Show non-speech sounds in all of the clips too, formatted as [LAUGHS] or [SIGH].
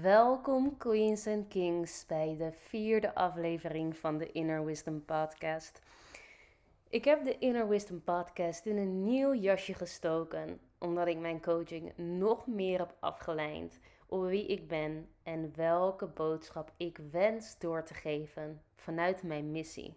Welkom Queens and Kings bij de vierde aflevering van de Inner Wisdom Podcast. Ik heb de Inner Wisdom Podcast in een nieuw jasje gestoken, omdat ik mijn coaching nog meer heb afgeleid op wie ik ben en welke boodschap ik wens door te geven vanuit mijn missie.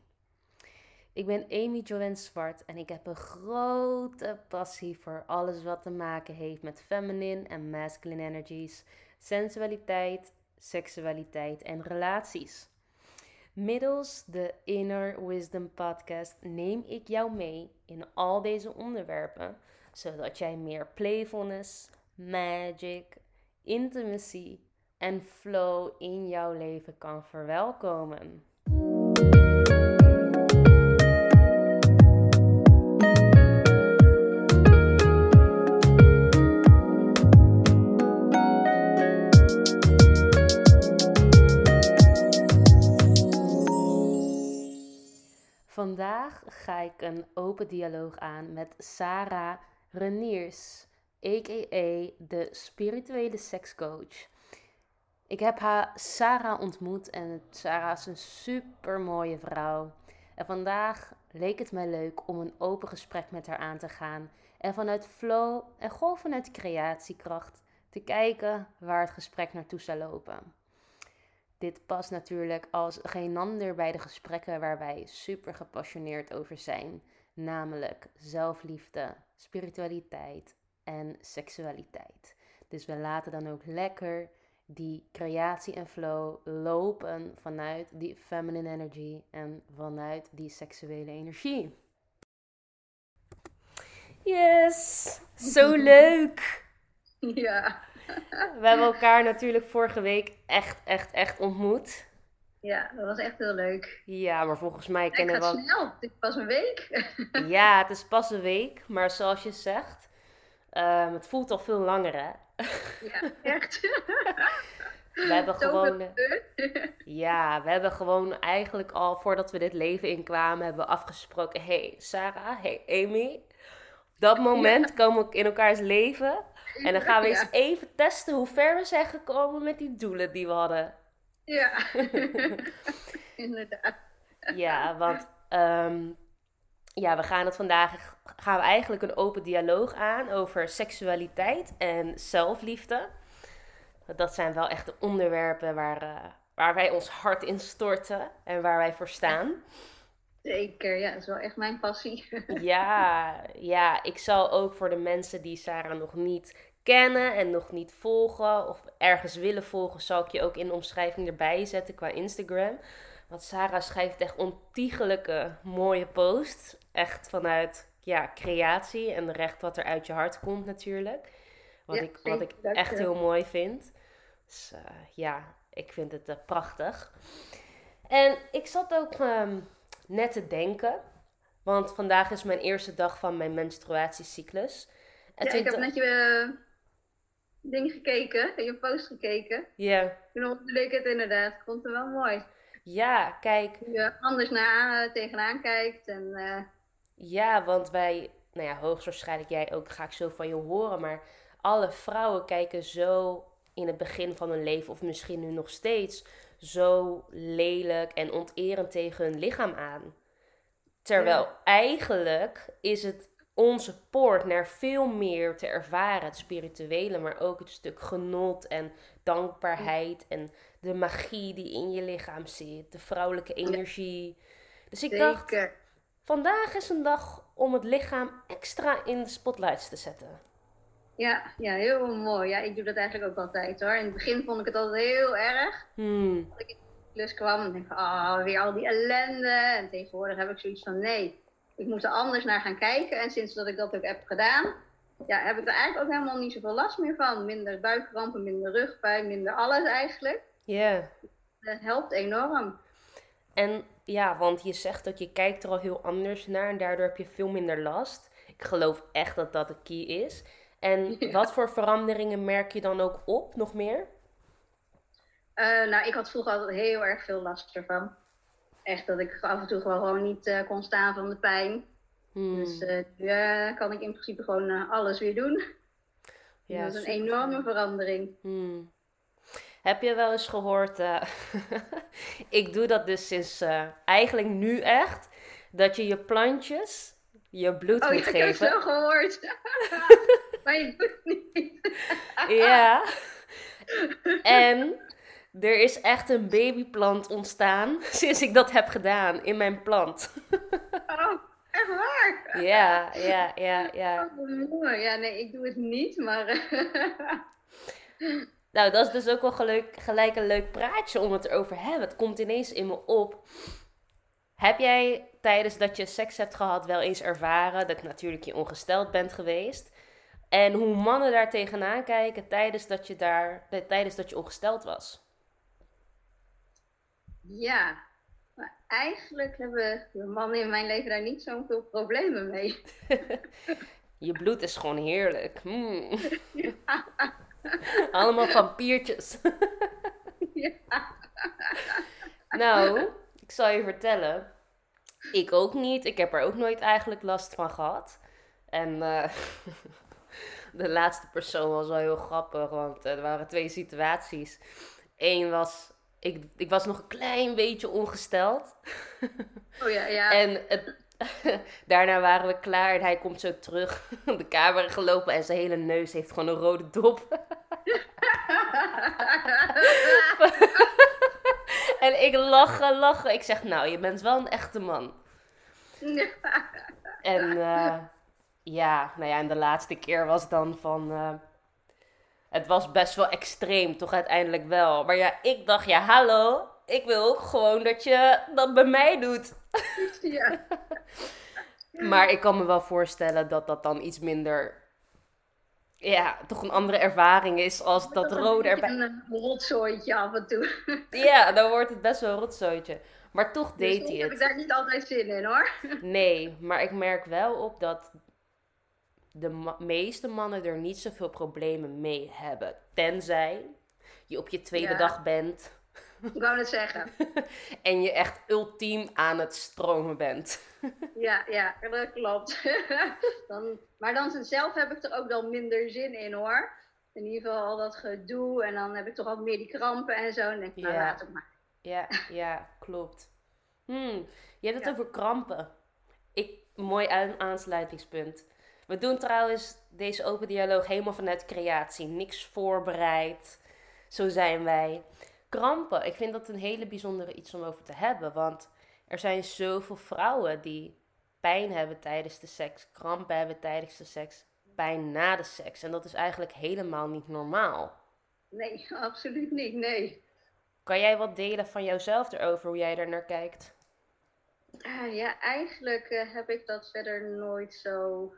Ik ben Amy Joanne Zwart en ik heb een grote passie voor alles wat te maken heeft met feminine en masculine energies, sensualiteit, seksualiteit en relaties. Middels de Inner Wisdom Podcast neem ik jou mee in al deze onderwerpen, zodat jij meer playfulness, magic, intimacy en flow in jouw leven kan verwelkomen. Vandaag ga ik een open dialoog aan met Sarah Reniers, a.k.a. de spirituele sekscoach. Ik heb haar Sarah ontmoet en Sarah is een super mooie vrouw. En vandaag leek het mij leuk om een open gesprek met haar aan te gaan. En vanuit flow en gewoon vanuit creatiekracht te kijken waar het gesprek naartoe zou lopen. Dit past natuurlijk als geen ander bij de gesprekken waar wij super gepassioneerd over zijn, namelijk zelfliefde, spiritualiteit en seksualiteit. Dus we laten dan ook lekker die creatie en flow lopen vanuit die feminine energy en vanuit die seksuele energie. Yes, zo [LAUGHS] leuk! Ja. We hebben elkaar natuurlijk vorige week echt, echt, echt ontmoet. Ja, dat was echt heel leuk. Ja, maar volgens mij kennen we... Het snel, het is pas een week. [LAUGHS] ja, het is pas een week, maar zoals je zegt, um, het voelt al veel langer, hè? ja, [LAUGHS] echt. we hebben gewoon... ja, we hebben gewoon eigenlijk al, voordat we dit leven inkwamen, hebben we afgesproken... Hey Sarah, hey Amy, op dat moment komen we in elkaars leven... En dan gaan we eens even testen hoe ver we zijn gekomen met die doelen die we hadden. Ja, [LAUGHS] inderdaad. Ja, want ehm, ja, we gaan het vandaag gaan we eigenlijk een open dialoog aan over seksualiteit en zelfliefde. Dat zijn wel echt de onderwerpen waar, uh, waar wij ons hart in storten en waar wij voor staan. Zeker, ja, dat is wel echt mijn passie. ja, ja, ik zal ook voor de mensen die Sarah nog niet kennen en nog niet volgen of ergens willen volgen, zal ik je ook in de omschrijving erbij zetten qua Instagram. Want Sarah schrijft echt ontiegelijke mooie posts. Echt vanuit ja, creatie en recht wat er uit je hart komt natuurlijk. Wat, ik, wat ik echt heel mooi vind. Dus uh, ja, ik vind het uh, prachtig. En ik zat ook um, net te denken. Want vandaag is mijn eerste dag van mijn menstruatiecyclus. En ja, ik heb net je ding gekeken, je post gekeken. Ja. Toen leek het inderdaad. Ik vond het wel mooi. Ja, kijk. Je anders naar, uh, tegenaan kijkt. En, uh... Ja, want wij, nou ja, hoogstwaarschijnlijk jij ook, ga ik zo van je horen. Maar alle vrouwen kijken zo in het begin van hun leven, of misschien nu nog steeds, zo lelijk en onterend tegen hun lichaam aan. Terwijl ja. eigenlijk is het onze poort naar veel meer te ervaren. Het spirituele, maar ook het stuk genot en dankbaarheid en de magie die in je lichaam zit, de vrouwelijke energie. Dus ik dacht, vandaag is een dag om het lichaam extra in de spotlights te zetten. Ja, ja, heel mooi. Ja, ik doe dat eigenlijk ook altijd hoor. In het begin vond ik het altijd heel erg. Hmm. Als ik in de klus kwam en denk oh, weer al die ellende. En tegenwoordig heb ik zoiets van, nee, ik moest er anders naar gaan kijken. En sinds dat ik dat ook heb gedaan, ja, heb ik er eigenlijk ook helemaal niet zoveel last meer van. Minder buikkrampen, minder rugpijn, minder alles eigenlijk. Ja. Yeah. Dat helpt enorm. En ja, want je zegt dat je kijkt er al heel anders naar en daardoor heb je veel minder last. Ik geloof echt dat dat de key is. En [LAUGHS] ja. wat voor veranderingen merk je dan ook op, nog meer? Uh, nou, ik had vroeger altijd heel erg veel last ervan echt dat ik af en toe gewoon niet uh, kon staan van de pijn. Hmm. Dus uh, nu uh, kan ik in principe gewoon alles weer doen. Ja, dat is een enorme verandering. Hmm. Heb je wel eens gehoord? eh, [LAUGHS] ik doe dat dus sinds eh, eigenlijk nu echt. Dat je je plantjes je bloed Oh, moet ja, ik heb het geven. zo gehoord. [LAUGHS] [LAUGHS] maar je doet het niet. Ja. En er is echt een babyplant ontstaan [LAUGHS] sinds ik dat heb gedaan in mijn plant. [LAUGHS] Oh, echt waar? Ja, ja, ja, ja. Oh, mooi. Ja, nee, ik doe het niet, maar... [LAUGHS] Nou, dat is dus ook wel gelijk, gelijk een leuk praatje om het erover te hebben. Het komt ineens in me op. Heb jij tijdens dat je seks hebt gehad wel eens ervaren dat natuurlijk je ongesteld bent geweest? En hoe mannen daar tegenaan kijken tijdens dat je, daar, tijdens dat je ongesteld was? Ja, maar eigenlijk hebben de mannen in mijn leven daar niet zo'n veel problemen mee. [LAUGHS] Je bloed is gewoon heerlijk. [LAUGHS] Mm. [LAUGHS] Allemaal vampiertjes. Ja. Nou, ik zal je vertellen. Ik ook niet. Ik heb er ook nooit eigenlijk last van gehad. En eh, de laatste persoon was wel heel grappig, want er waren twee situaties. Eén was, ik, ik was nog een klein beetje ongesteld. [LAUGHS] Oh ja, ja. En het, [LAUGHS] daarna waren we klaar en hij komt zo terug [LAUGHS] de kamer gelopen en zijn hele neus heeft gewoon een rode dop. En ik lachen, lachen. Ik zeg, nou, je bent wel een echte man. En eh, ja, nou ja, en de laatste keer was dan van... eh, het was best wel extreem, toch uiteindelijk wel. Maar ja, ik dacht, ja, hallo. Ik wil ook gewoon dat je dat bij mij doet. [LAUGHS] ja. [LAUGHS] Maar ik kan me wel voorstellen dat dat dan iets minder... Ja, toch een andere ervaring is als dat een rode erbij... Een rotzooitje af en toe. [LAUGHS] Ja, dan wordt het best wel een rotzooitje. Maar toch Dus deed soms hij heb het. ik daar niet altijd zin in hoor. Nee, maar ik merk wel op dat de meeste mannen er niet zoveel problemen mee hebben. Tenzij je op je tweede Ja. dag bent Ik wou het zeggen. [LAUGHS] en je echt ultiem aan het stromen bent. [LAUGHS] Ja, ja, dat klopt. [LAUGHS] dan, maar dan zelf heb ik er ook dan minder zin in hoor. In ieder geval al dat gedoe en dan heb ik toch al meer die krampen en zo. En denk ik, nou Ja. laat het maar. Ja, ja, klopt. Hmm, je hebt het Ja. over krampen. Ik, mooi aan- aansluitingspunt. We doen trouwens deze open dialoog helemaal vanuit creatie. Niks voorbereid. Zo zijn wij. Krampen, ik vind dat een hele bijzondere iets om over te hebben. Want er zijn zoveel vrouwen die pijn hebben tijdens de seks, krampen hebben tijdens de seks, pijn na de seks. En dat is eigenlijk helemaal niet normaal. Nee, [LAUGHS] absoluut niet, nee. Kan jij wat delen van jouzelf erover, hoe jij er naar kijkt? Ah, ja, eigenlijk eh, heb ik dat verder nooit zo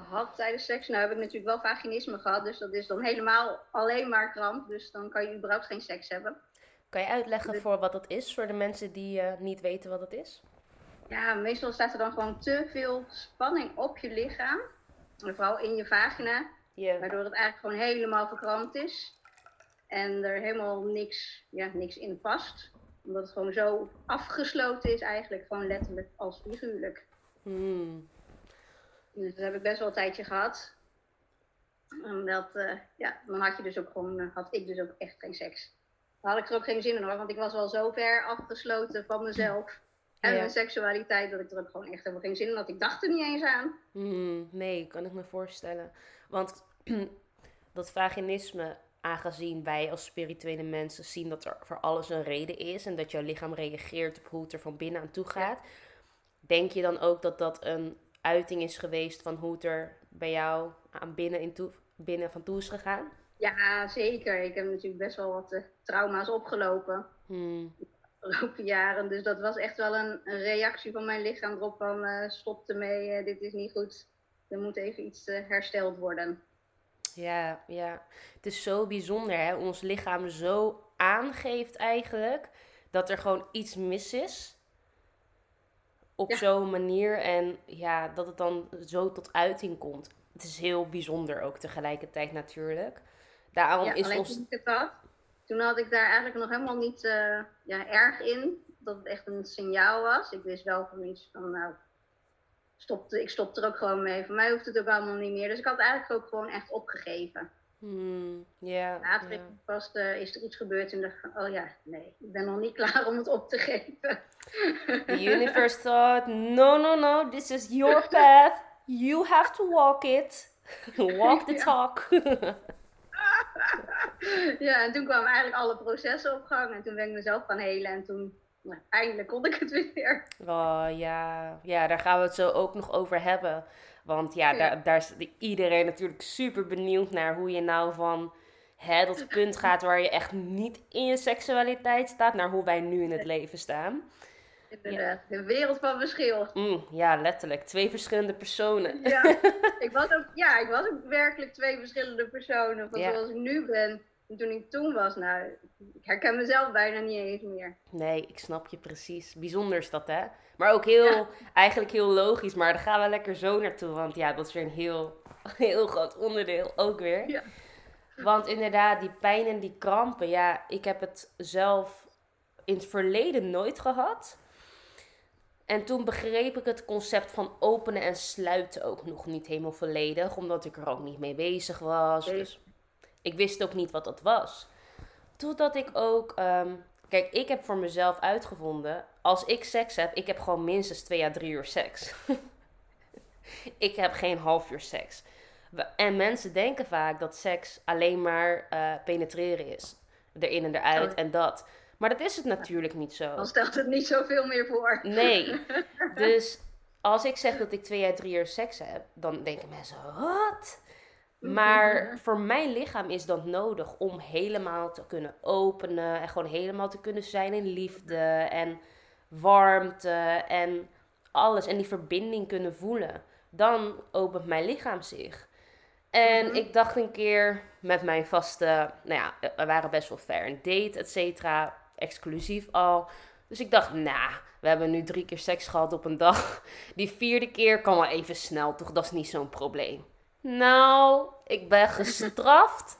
gehad tijdens seks. Nou heb ik natuurlijk wel vaginisme gehad, dus dat is dan helemaal alleen maar kramp. Dus dan kan je überhaupt geen seks hebben. Kan je uitleggen De- voor wat dat is, voor de mensen die eh, niet weten wat het is? Ja, meestal staat er dan gewoon te veel spanning op je lichaam. En vooral in je vagina. Waardoor het eigenlijk gewoon helemaal verkrampt is. En er helemaal niks, ja, niks in past. Omdat het gewoon zo afgesloten is eigenlijk. Gewoon letterlijk als figuurlijk. Hmm. Dus dat heb ik best wel een tijdje gehad. En dat, eh, ja, dan had je dus ook gewoon, eh, had ik dus ook echt geen seks. Dan had ik er ook geen zin in hoor, want ik was wel zo ver afgesloten van mezelf. En Ja. mijn seksualiteit, dat ik er ook gewoon echt helemaal geen zin in had. Ik dacht er niet eens aan. Hmm, nee, kan ik me voorstellen. Want [CLEARS THROAT] dat vaginisme, aangezien wij als spirituele mensen zien dat er voor alles een reden is en dat jouw lichaam reageert op hoe het er van binnen aan toe gaat, denk je dan ook dat dat een uiting is geweest van hoe het er bij jou aan binnen, in toe, binnen van toe is gegaan? Ja, zeker. Ik heb natuurlijk best wel wat eh, trauma's opgelopen Hmm, de afgelopen jaren. Dus dat was echt wel een, een reactie van mijn lichaam erop van eh, stop ermee, eh, dit is niet goed. Er moet even iets hersteld worden. Ja, ja. Het is zo bijzonder, hè? Ons lichaam zo aangeeft eigenlijk dat er gewoon iets mis is. Op Ja. zo'n manier en ja, dat het dan zo tot uiting komt. Het is heel bijzonder ook tegelijkertijd natuurlijk. Daarom ja, is ons. toen ik het had, toen had ik daar eigenlijk nog helemaal niet eh, ja, erg in. Dat het echt een signaal was. Ik wist wel van iets van, nou, stop, ik stop er ook gewoon mee. Voor mij hoeft het ook allemaal niet meer. Dus ik had eigenlijk ook gewoon echt opgegeven. Hmm, ja. Later pas eh, is er iets gebeurd en dacht ik van, oh ja, nee, ik ben nog niet [LAUGHS] klaar om het op te geven. The universe thought, no, no, no, this is your path. You have to walk it. [LAUGHS] Walk the talk. [LAUGHS] ja, en toen kwamen eigenlijk alle processen op gang en toen ben ik mezelf gaan helen en toen, nou, eindelijk kon ik het weer. Oh ja. ja, daar gaan we het zo ook nog over hebben. Want ja, Ja. Daar, daar is iedereen natuurlijk super benieuwd naar hoe je nou van hè, dat punt gaat waar je echt niet in je seksualiteit staat, naar hoe wij nu in het leven staan. Inderdaad, de wereld van verschil. Mm, ja, letterlijk. Twee verschillende personen. Ja, [LAUGHS] ik was ook, ja, ik was ook werkelijk twee verschillende personen van Ja. zoals ik nu ben. En toen ik toen was, nou, ik herken mezelf bijna niet eens meer. Nee, ik snap je precies. Bijzonder is dat, hè? Maar ook heel, Ja. eigenlijk heel logisch. Maar daar gaan we lekker zo naartoe. Want ja, dat is weer een heel, [LAUGHS] heel groot onderdeel ook weer. Ja. Want inderdaad, die pijn en die krampen. Ja, ik heb het zelf in het verleden nooit gehad. En toen begreep ik het concept van openen en sluiten ook nog niet helemaal volledig. Omdat ik er ook niet mee bezig was. Dus ik wist ook niet wat dat was. Totdat ik ook... ehm, kijk, ik heb voor mezelf uitgevonden... Als ik seks heb, ik heb gewoon minstens twee à drie uur seks. [LAUGHS] ik heb geen half uur seks. En mensen denken vaak dat seks alleen maar eh, penetreren is. Erin en eruit Oh. en dat. Maar dat is het natuurlijk niet zo. Dan stelt het niet zoveel meer voor. Nee. [LAUGHS] Dus als ik zeg dat ik twee à drie uur seks heb, dan denken mensen, wat? Maar voor mijn lichaam is dat nodig om helemaal te kunnen openen en gewoon helemaal te kunnen zijn in liefde en warmte en alles en die verbinding kunnen voelen. Dan opent mijn lichaam zich. En Mhm. ik dacht een keer met mijn vaste, nou ja, we waren best wel fair een date, et cetera, exclusief al. Dus ik dacht, nou, we hebben nu drie keer seks gehad op een dag. [LAUGHS] Die vierde keer kan wel even snel, toch? Dat is niet zo'n probleem. Nou, ik ben gestraft.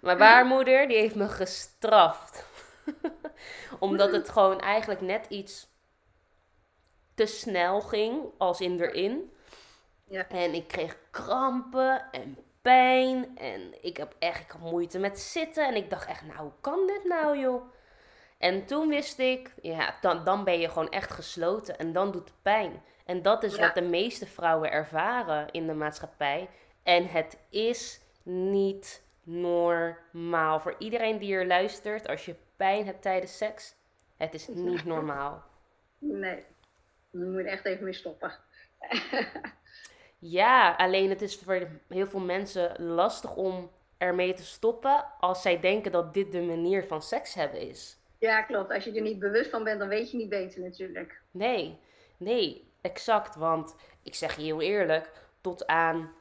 Mijn baarmoeder, die heeft me gestraft. [LAUGHS] Omdat het gewoon eigenlijk net iets te snel ging, als in erin. Ja. En ik kreeg krampen en pijn. En ik heb echt ik had moeite met zitten. En ik dacht echt, nou, hoe kan dit nou, joh? En toen wist ik, ja, dan, dan ben je gewoon echt gesloten. En dan doet het pijn. En dat is Ja. wat de meeste vrouwen ervaren in de maatschappij. En het is niet normaal. Voor iedereen die er luistert, als je pijn hebt tijdens seks, het is niet normaal. Nee, je moet echt even mee stoppen. Ja, alleen het is voor heel veel mensen lastig om ermee te stoppen als zij denken dat dit de manier van seks hebben is. Ja, klopt. Als je er niet bewust van bent, dan weet je niet beter natuurlijk. Nee, nee, exact. Want ik zeg je heel eerlijk, tot aan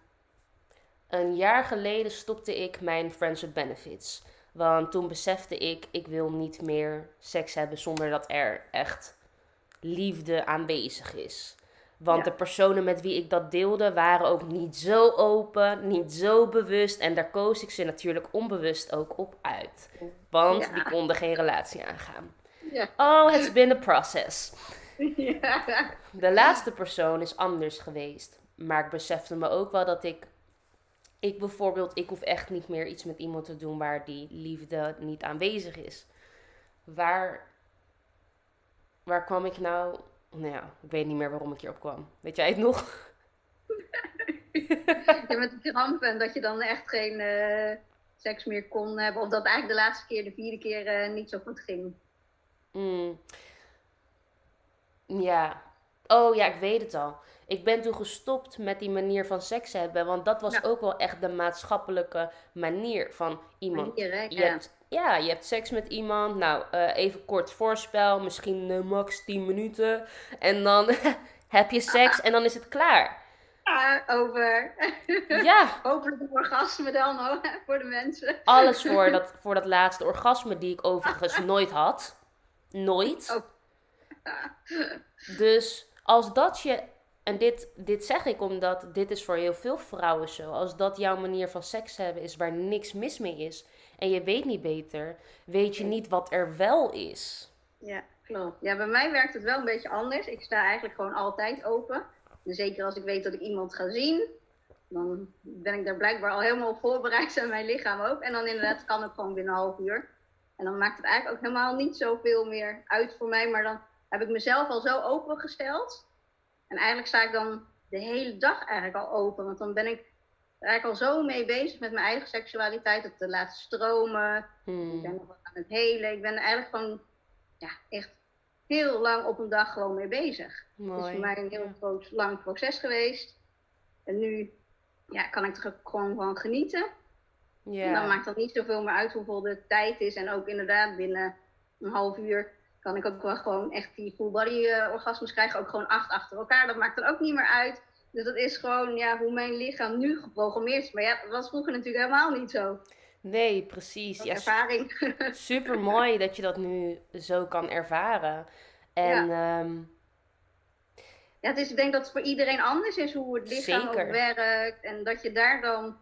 een jaar geleden stopte ik mijn Friends with Benefits. Want toen besefte ik, ik wil niet meer seks hebben zonder dat er echt liefde aanwezig is. Want Ja. de personen met wie ik dat deelde waren ook niet zo open, niet zo bewust. En daar koos ik ze natuurlijk onbewust ook op uit. Want Ja. die konden geen relatie aangaan. Ja. Oh, it's been a process. [LAUGHS] ja. De laatste persoon is anders geweest. Maar ik besefte me ook wel dat ik. Ik bijvoorbeeld, ik hoef echt niet meer iets met iemand te doen waar die liefde niet aanwezig is. Waar. Waar kwam ik nou. Nou ja, ik weet niet meer waarom ik hierop kwam. Weet jij het nog? [LAUGHS] Ja, met de krampen en dat je dan echt geen eh, seks meer kon hebben. Of dat eigenlijk de laatste keer, de vierde keer, eh, niet zo goed ging. Mm. Ja. Oh ja, ik weet het al. Ik ben toen gestopt met die manier van seks hebben. Want dat was Ja. ook wel echt de maatschappelijke manier van iemand. Manier, hè? Je Ja. hebt, ja, je hebt seks met iemand. Nou, eh, even kort voorspel. Misschien max 10 minuten. En dan [LAUGHS] heb je seks en dan is het klaar. Ah, over. Ja, [LAUGHS] Hopelijk een orgasme dan voor de mensen. alles voor [LAUGHS] dat, voor dat laatste orgasme die ik overigens nooit had. Nooit. Oh. [LAUGHS] Dus als dat je... En dit, dit zeg ik omdat dit is voor heel veel vrouwen zo. Als dat jouw manier van seks hebben is waar niks mis mee is. En je weet niet beter. Weet je niet wat er wel is. Ja, klopt. Ja, bij mij werkt het wel een beetje anders. Ik sta eigenlijk gewoon altijd open. Dus zeker als ik weet dat ik iemand ga zien, dan ben ik daar blijkbaar al helemaal op voorbereid [LAUGHS] en mijn lichaam ook. En dan inderdaad kan het gewoon binnen een half uur. En dan maakt het eigenlijk ook helemaal niet zoveel meer uit voor mij. Maar dan heb ik mezelf al zo opengesteld. En eigenlijk sta ik dan de hele dag eigenlijk al open. Want dan ben ik er eigenlijk al zo mee bezig met mijn eigen seksualiteit. Het te laten stromen. Hmm. Ik ben nog wat aan het helen. Ik ben er eigenlijk gewoon ja, echt heel lang op een dag gewoon mee bezig. Het is Mooi. voor mij een heel Ja. groot, lang proces geweest. En nu ja, kan ik er gewoon van genieten. En dan Ja. maakt het niet zoveel meer uit hoeveel de tijd is. En ook inderdaad binnen een half uur kan ik ook wel gewoon echt die full body eh, orgasmes krijgen. Ook gewoon acht achter elkaar. Dat maakt dan ook niet meer uit. Dus dat is gewoon ja, hoe mijn lichaam nu geprogrammeerd is. Maar ja, dat was vroeger natuurlijk helemaal niet zo. Nee, precies. Dat Ja, ervaring. [LAUGHS] super mooi dat je dat nu zo kan ervaren. En ehm, Ja, het is, ik denk dat het voor iedereen anders is hoe het lichaam Zeker. ook werkt. En dat je daar dan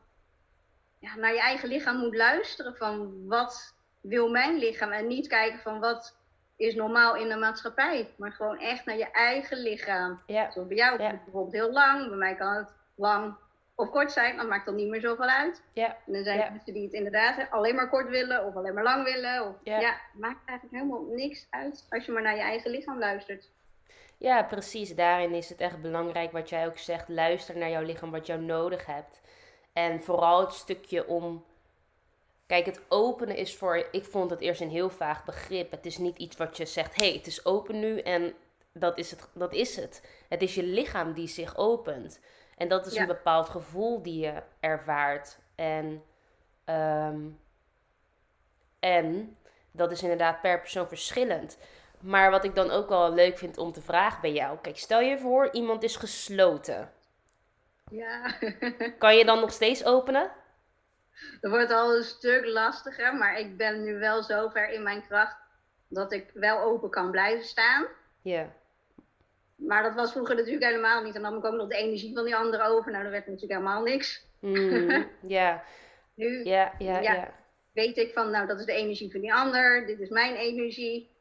ja, naar je eigen lichaam moet luisteren van wat wil mijn lichaam. En niet kijken van wat is normaal in de maatschappij. Maar gewoon echt naar je eigen lichaam. ja, Zoals bij jou Ja. kan het bijvoorbeeld heel lang. Bij mij kan het lang of kort zijn. Dat maakt dan niet meer zoveel uit. ja, En dan zijn er mensen die het inderdaad alleen maar kort willen. Of alleen maar lang willen. Of, Ja. maakt eigenlijk helemaal niks uit. Als je maar naar je eigen lichaam luistert. ja, precies. Daarin is het echt belangrijk wat jij ook zegt. Luister naar jouw lichaam, wat jou nodig hebt. En vooral het stukje om. Kijk, het openen is voor. Ik vond het eerst een heel vaag begrip. Het is niet iets wat je zegt: hé, hey, het is open nu en dat is, het, dat is het. Het is je lichaam die zich opent. En dat is Ja. een bepaald gevoel die je ervaart. En, ehm, en dat is inderdaad per persoon verschillend. Maar wat ik dan ook wel leuk vind om te vragen bij jou. Kijk, stel je voor, iemand is gesloten. Ja. Kan je dan nog steeds openen? Dat wordt al een stuk lastiger, maar ik ben nu wel zo ver in mijn kracht dat ik wel open kan blijven staan. Ja. Maar dat was vroeger natuurlijk helemaal niet. En dan nam ik ook nog de energie van die anderen over. Nou, dat werd natuurlijk helemaal niks. [LAUGHS] Ja, Nu Ja. ja. weet ik van, nou, dat is de energie van die ander. Dit is mijn energie.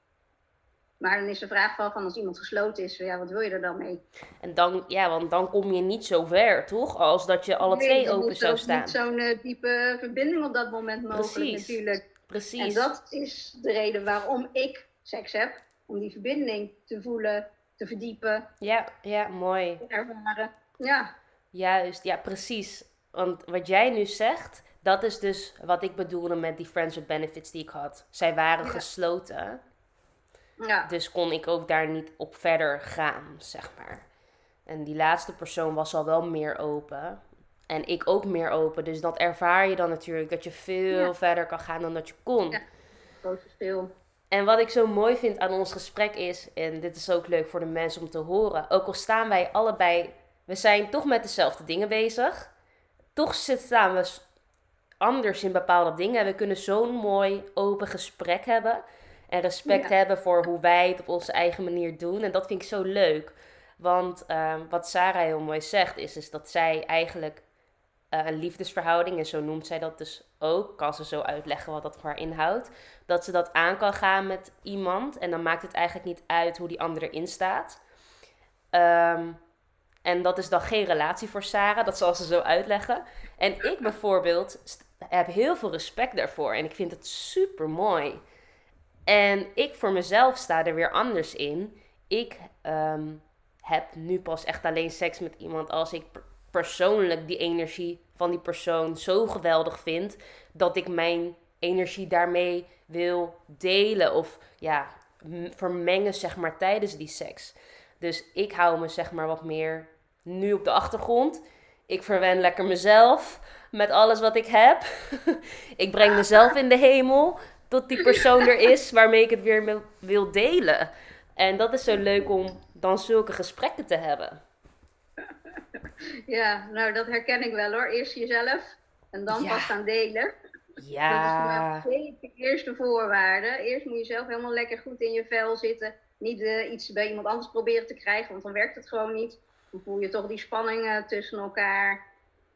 Maar dan is de vraag wel van, als iemand gesloten is, ja, wat wil je er dan mee? En dan, ja, want dan kom je niet zo ver, toch? Als dat je alle Nee, twee open er zou staan. niet zo'n eh, diepe verbinding op dat moment mogelijk Precies. natuurlijk. Precies. En dat is de reden waarom ik seks heb. Om die verbinding te voelen, te verdiepen, Ja, ja, mooi. te ervaren. Ja, Juist, ja, precies. Want wat jij nu zegt, dat is dus wat ik bedoelde met die Friends with Benefits die ik had. Zij waren Ja. gesloten, ja, dus kon ik ook daar niet op verder gaan, zeg maar. En die laatste persoon was al wel meer open. En ik ook meer open. Dus dat ervaar je dan natuurlijk, dat je veel Ja. verder kan gaan dan dat je kon. Ja. groot verschil. En wat ik zo mooi vind aan ons gesprek is, en dit is ook leuk voor de mensen om te horen, ook al staan wij allebei, we zijn toch met dezelfde dingen bezig, toch staan we anders in bepaalde dingen. En we kunnen zo'n mooi open gesprek hebben en respect Ja. hebben voor hoe wij het op onze eigen manier doen. En dat vind ik zo leuk. Want ehm, wat Sarah heel mooi zegt, is, is dat zij eigenlijk eh, een liefdesverhouding, en zo noemt zij dat dus ook, kan ze zo uitleggen wat dat voor haar inhoudt, dat ze dat aan kan gaan met iemand en dan maakt het eigenlijk niet uit hoe die ander erin staat. Ehm, en dat is dan geen relatie voor Sarah, dat zal ze zo uitleggen. En ik bijvoorbeeld heb heel veel respect daarvoor en ik vind het super mooi. En ik voor mezelf sta er weer anders in. Ik ehm, heb nu pas echt alleen seks met iemand als ik per- persoonlijk die energie van die persoon zo geweldig vind dat ik mijn energie daarmee wil delen of ja, vermengen zeg maar tijdens die seks. Dus ik hou me zeg maar wat meer nu op de achtergrond. Ik verwen lekker mezelf met alles wat ik heb. [LAUGHS] ik breng mezelf in de hemel tot die persoon er is waarmee ik het weer wil- delen. En dat is zo leuk om dan zulke gesprekken te hebben. Ja, nou dat herken ik wel hoor. Eerst jezelf en dan Ja. pas gaan delen. Dat is voor Ja, mij zeker de eerste voorwaarde. Eerst moet je zelf helemaal lekker goed in je vel zitten. Niet eh, iets bij iemand anders proberen te krijgen, want dan werkt het gewoon niet. Dan voel je toch die spanning eh, tussen elkaar.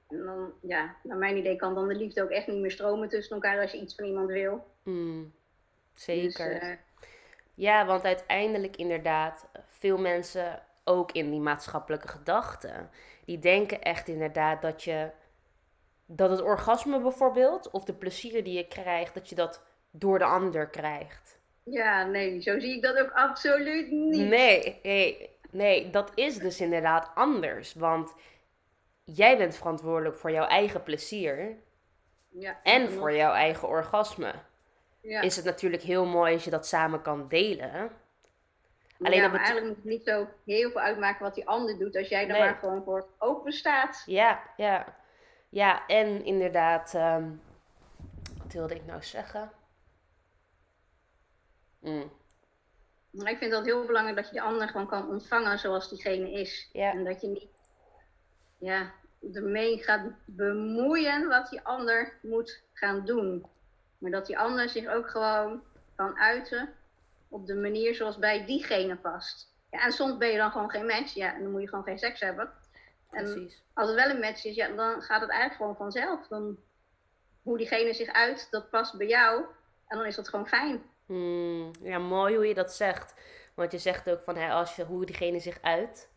En dan, ja, naar mijn idee kan dan de liefde ook echt niet meer stromen tussen elkaar als je iets van iemand wil. Mm, Dus, zeker. eh, Ja, want uiteindelijk inderdaad, veel mensen ook in die maatschappelijke gedachten, die denken echt inderdaad dat je dat het orgasme bijvoorbeeld, of de plezier die je krijgt, dat je dat door de ander krijgt. Ja, nee, zo zie ik dat ook absoluut niet. Nee, nee, nee, dat is dus inderdaad anders. Want jij bent verantwoordelijk voor jouw eigen plezier Ja, en voor jouw eigen orgasme. Ja. Is het natuurlijk heel mooi als je dat samen kan delen. alleen ja, maar eigenlijk moet het niet zo heel veel uitmaken wat die ander doet, als jij Nee. maar gewoon voor open staat. Ja, ja. Ja, en inderdaad, ehm, wat wilde ik nou zeggen? Mm, Maar ik vind dat heel belangrijk dat je die ander gewoon kan ontvangen zoals diegene is. Ja. En dat je niet ja, ermee gaat bemoeien wat die ander moet gaan doen. Maar dat die ander zich ook gewoon kan uiten op de manier zoals bij diegene past. Ja, en soms ben je dan gewoon geen match, ja, en dan moet je gewoon geen seks hebben. En precies. als het wel een match is, ja, dan gaat het eigenlijk gewoon vanzelf. Dan, hoe diegene zich uit, dat past bij jou. En dan is dat gewoon fijn. Hmm, ja, mooi hoe je dat zegt. Want je zegt ook van hè, als je, hoe diegene zich uit,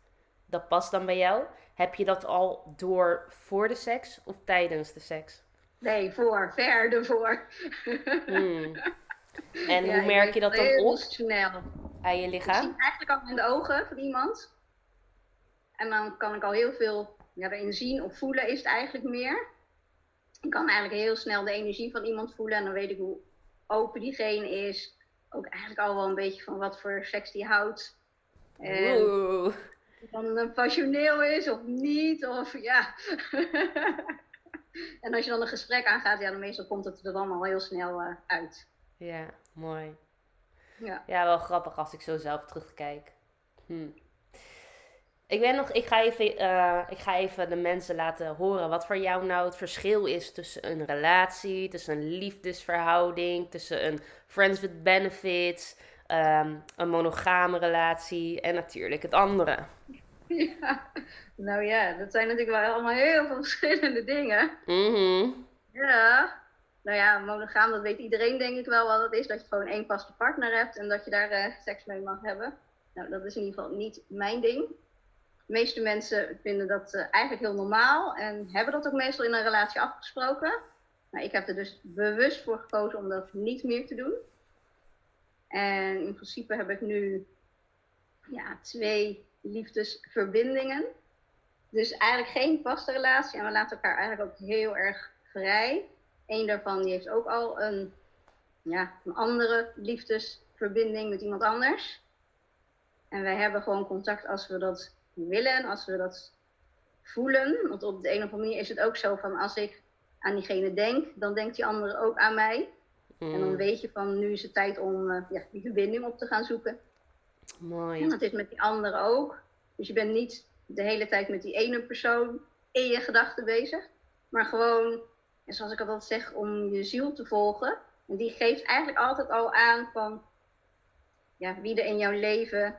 dat past dan bij jou. Heb je dat al door voor de seks of tijdens de seks? Nee, voor, ver ervoor. Hmm. [LAUGHS] En Ja, hoe ik merk je dat dan op snel. aan je Ik lichaam? zie het eigenlijk al in de ogen van iemand. En dan kan ik al heel veel ja, erin zien of voelen is het eigenlijk meer. Ik kan eigenlijk heel snel de energie van iemand voelen en dan weet ik hoe open diegene is. Ook eigenlijk al wel een beetje van wat voor seks die houdt. En Oeh. of dan een passioneel is of niet. Of ja. [LAUGHS] [LAUGHS] en als je dan een gesprek aangaat, ja, dan meestal komt het er dan al heel snel eh, uit. Ja, mooi. Ja. Ja, wel grappig als ik zo zelf terugkijk. Hm. Ik ben nog, ik ga, even, eh, ik ga even de mensen laten horen wat voor jou nou het verschil is tussen een relatie, tussen een liefdesverhouding, tussen een friends with benefits, ehm, een monogame relatie en natuurlijk het andere. [LAUGHS] Ja, nou ja, dat zijn natuurlijk wel allemaal heel veel verschillende dingen. Mhm. Ja, nou ja, monogaam, dat weet iedereen denk ik wel wat het is. Dat je gewoon één vaste partner hebt en dat je daar eh, seks mee mag hebben. Nou, dat is in ieder geval niet mijn ding. De meeste mensen vinden dat eh, eigenlijk heel normaal en hebben dat ook meestal in een relatie afgesproken. Maar ik heb er dus bewust voor gekozen om dat niet meer te doen. En in principe heb ik nu ja, twee liefdesverbindingen. Dus eigenlijk geen vaste relatie en we laten elkaar eigenlijk ook heel erg vrij. Eén daarvan die heeft ook al een, ja, een andere liefdesverbinding met iemand anders. En wij hebben gewoon contact als we dat willen en als we dat voelen. Want op de een of andere manier is het ook zo van als ik aan diegene denk, dan denkt die andere ook aan mij. En dan Mm, weet je van nu is het tijd om eh, ja, die verbinding op te gaan zoeken. En mooi. dat is met die andere ook. Dus je bent niet de hele tijd met die ene persoon in je gedachten bezig. Maar gewoon, en zoals ik altijd zeg, om je ziel te volgen. En die geeft eigenlijk altijd al aan van ja, wie er in jouw leven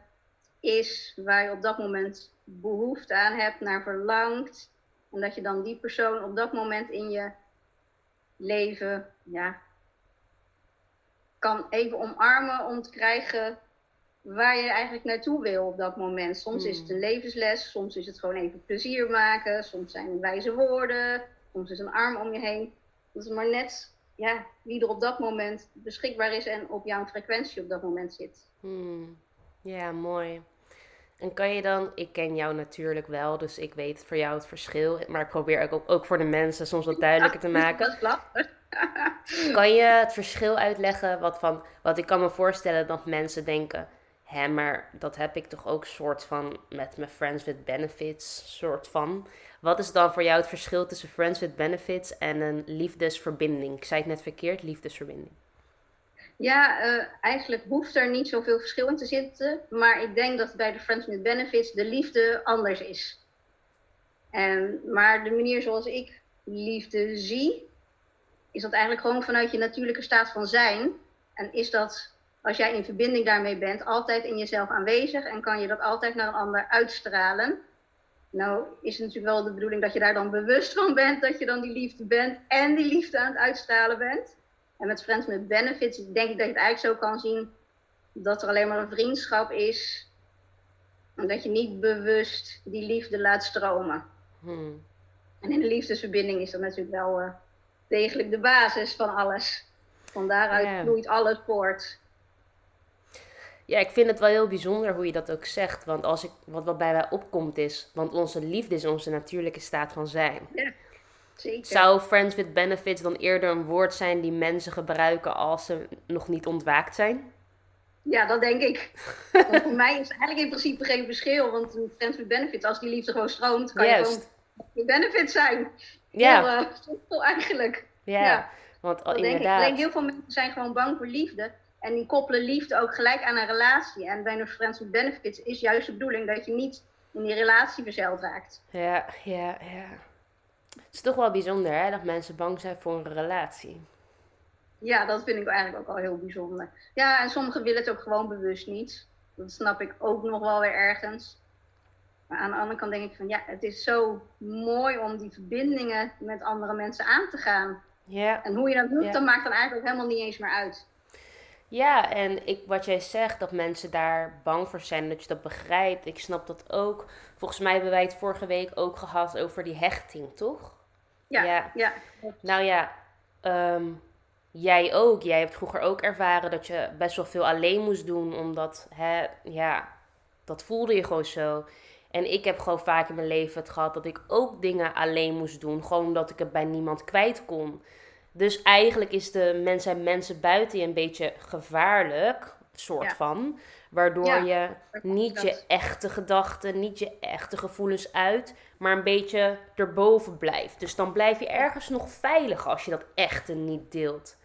is, waar je op dat moment behoefte aan hebt, naar verlangt. En dat je dan die persoon op dat moment in je leven ja, kan even omarmen om te krijgen waar je eigenlijk naartoe wil op dat moment. Soms is het een levensles, soms is het gewoon even plezier maken, soms zijn het wijze woorden, soms is een arm om je heen. Dat is maar net ja, wie er op dat moment beschikbaar is en op jouw frequentie op dat moment zit. Hmm. Ja, mooi. En kan je dan, ik ken jou natuurlijk wel, dus ik weet voor jou het verschil, maar ik probeer ook, ook voor de mensen soms wat duidelijker te maken. Dat is lastig. Kan je het verschil uitleggen? Wat, van, wat ik kan me voorstellen dat mensen denken: hè, maar dat heb ik toch ook soort van met mijn friends with benefits, soort van. Wat is dan voor jou het verschil tussen friends with benefits en een liefdesverbinding? Ik zei het net verkeerd, liefdesverbinding. Ja, eh, eigenlijk hoeft er niet zoveel verschil in te zitten. Maar ik denk dat bij de Friends with Benefits de liefde anders is. En, maar de manier zoals ik liefde zie, is dat eigenlijk gewoon vanuit je natuurlijke staat van zijn. En is dat, als jij in verbinding daarmee bent, altijd in jezelf aanwezig en kan je dat altijd naar een ander uitstralen. Nou is het natuurlijk wel de bedoeling dat je daar dan bewust van bent dat je dan die liefde bent en die liefde aan het uitstralen bent. En met Friends with Benefits denk ik dat je het eigenlijk zo kan zien dat er alleen maar een vriendschap is. En dat je niet bewust die liefde laat stromen. Hmm. En in de liefdesverbinding is dat natuurlijk wel eh, degelijk de basis van alles. Van daaruit Ja. vloeit alles voort. Ja, ik vind het wel heel bijzonder hoe je dat ook zegt. Want als ik, wat, wat bij mij opkomt is, want onze liefde is onze natuurlijke staat van zijn. Zeker. Zou friends with benefits dan eerder een woord zijn die mensen gebruiken als ze nog niet ontwaakt zijn? Ja, dat denk ik. [LAUGHS] Want voor mij is eigenlijk in principe geen verschil. Want een friends with benefits, als die liefde gewoon stroomt, kan je Juist. gewoon with benefits zijn. Ja, Heel eh, simpel eigenlijk. ja. ja. Want Dat al denk ik. inderdaad. Alleen heel veel mensen zijn gewoon bang voor liefde. En die koppelen liefde ook gelijk aan een relatie. En bij een friends with benefits is juist de bedoeling dat je niet in die relatie verzeild raakt. Ja, ja, ja. Het is toch wel bijzonder hè, dat mensen bang zijn voor een relatie. Ja, dat vind ik eigenlijk ook al heel bijzonder. Ja, en sommigen willen het ook gewoon bewust niet. Dat snap ik ook nog wel weer ergens. Maar aan de andere kant denk ik van ja, het is zo mooi om die verbindingen met andere mensen aan te gaan. Ja, En hoe je dat doet, Ja. dat maakt dan eigenlijk ook helemaal niet eens meer uit. Ja en ik, wat jij zegt, dat mensen daar bang voor zijn, dat je dat begrijpt, ik snap dat ook. Volgens mij hebben wij het vorige week ook gehad over die hechting, toch? Ja, Ja. ja. Nou ja, ehm, jij ook. Jij hebt vroeger ook ervaren dat je best wel veel alleen moest doen, omdat, hè, ja, dat voelde je gewoon zo. En ik heb gewoon vaak in mijn leven het gehad dat ik ook dingen alleen moest doen, gewoon omdat ik het bij niemand kwijt kon. Dus eigenlijk is de mens zijn mensen buiten je een beetje gevaarlijk, soort Ja. van. Waardoor Ja, je niet dat. je echte gedachten, niet je echte gevoelens uit, maar een beetje erboven blijft. Dus dan blijf je ergens nog veilig als je dat echte niet deelt.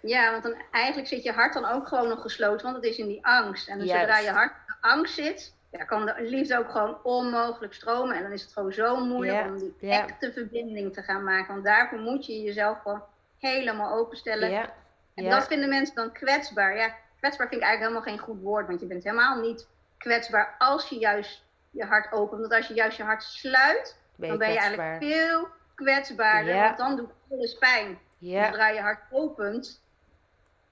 Ja, want dan, eigenlijk zit je hart dan ook gewoon nog gesloten, want het is in die angst. En dus zodra je hart in de angst zit, ja, kan de liefde ook gewoon onmogelijk stromen. En dan is het gewoon zo moeilijk Ja, om die ja. echte verbinding te gaan maken. Want daarvoor moet je jezelf gewoon helemaal openstellen. Ja, En ja. dat vinden mensen dan kwetsbaar. Ja, kwetsbaar vind ik eigenlijk helemaal geen goed woord, want je bent helemaal niet kwetsbaar als je juist je hart opent. Want als je juist je hart sluit, ben je dan ben je kwetsbaar. eigenlijk veel kwetsbaarder, Ja. want dan doet alles pijn. Ja, Zodra je hart opent,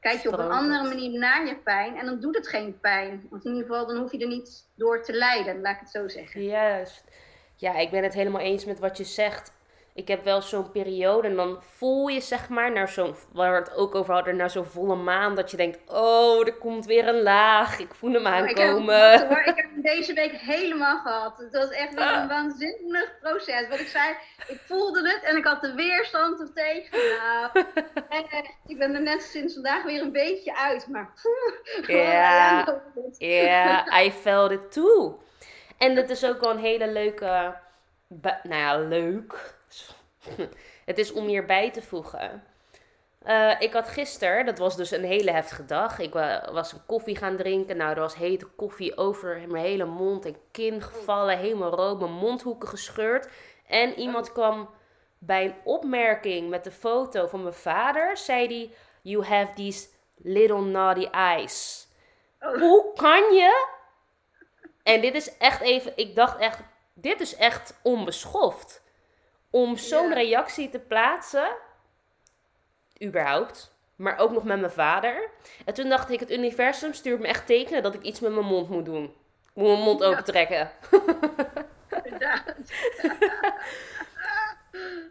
kijk je op een andere manier naar je pijn en dan doet het geen pijn. Want in ieder geval, dan hoef je er niet door te lijden, laat ik het zo zeggen. juist. Ja, ik ben het helemaal eens met wat je zegt. Ik heb wel zo'n periode en dan voel je zeg maar naar zo'n, waar we het ook over hadden, naar zo'n volle maan. Dat je denkt, oh, er komt weer een laag. Ik voel hem Maar ik, heb, aankomen. hoor, ik heb hem deze week helemaal gehad. Het was echt weer Ah. een waanzinnig proces. Wat ik zei, ik voelde het en ik had de weerstand er tegen. Nou, [LAUGHS] echt, ik ben er net sinds vandaag weer een beetje uit. Maar [LAUGHS] Ja. het. Ja, I felt it too. En dat is ook wel een hele leuke. Nou ja, leuk. [LAUGHS] Het is om hierbij te voegen. Eh, ik had gisteren, dat was dus een hele heftige dag. Ik wa- was een koffie gaan drinken. Nou, er was hete koffie over mijn hele mond en kin gevallen. Helemaal rood, mijn mondhoeken gescheurd. En iemand kwam bij een opmerking met de foto van mijn vader. Zei hij, you have these little naughty eyes. Oh. Hoe kan je? En dit is echt even, ik dacht echt, dit is echt onbeschoft. Om zo'n Ja. reactie te plaatsen, überhaupt, maar ook nog met mijn vader. En toen dacht ik, het universum stuurt me echt tekenen dat ik iets met mijn mond moet doen. Ik moet mijn mond Ja. open trekken. [LAUGHS] Inderdaad. [LAUGHS]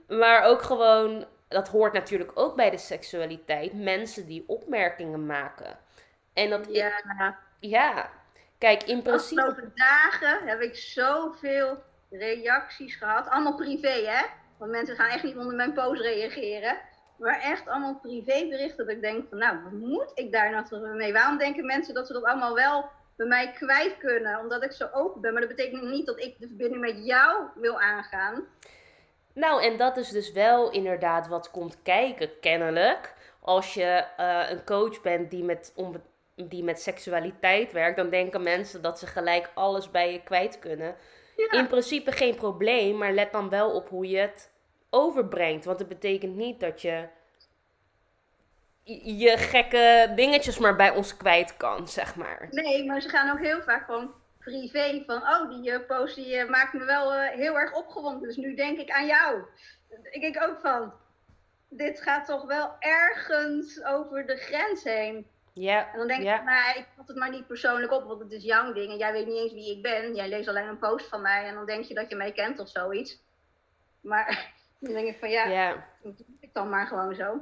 Maar ook gewoon, dat hoort natuurlijk ook bij de seksualiteit, mensen die opmerkingen maken. En dat, ja, Ja, kijk, in de principe... afgelopen dagen heb ik zoveel reacties gehad. Allemaal privé, hè? Want mensen gaan echt niet onder mijn post reageren. Maar echt allemaal privéberichten dat ik denk van, nou, wat moet ik daar nou mee? Waarom denken mensen dat ze dat allemaal wel bij mij kwijt kunnen? Omdat ik zo open ben. Maar dat betekent niet dat ik de verbinding met jou wil aangaan. Nou, en dat is dus wel inderdaad wat komt kijken, kennelijk. Als je eh, een coach bent die met, die met seksualiteit werkt, dan denken mensen dat ze gelijk alles bij je kwijt kunnen. Ja. In principe geen probleem, maar let dan wel op hoe je het overbrengt. Want het betekent niet dat je je gekke dingetjes maar bij ons kwijt kan, zeg maar. Nee, maar ze gaan ook heel vaak gewoon privé van, oh, die eh, post die eh, maakt me wel eh, heel erg opgewonden. Dus nu denk ik aan jou. Ik denk ook van, dit gaat toch wel ergens over de grens heen. Ja, En dan denk ja. ik, nou, ik vat het maar niet persoonlijk op, want het is jouw ding en jij weet niet eens wie ik ben. Jij leest alleen een post van mij en dan denk je dat je mij kent of zoiets. Maar [LAUGHS] dan denk ik van ja, doe ik dan maar gewoon zo.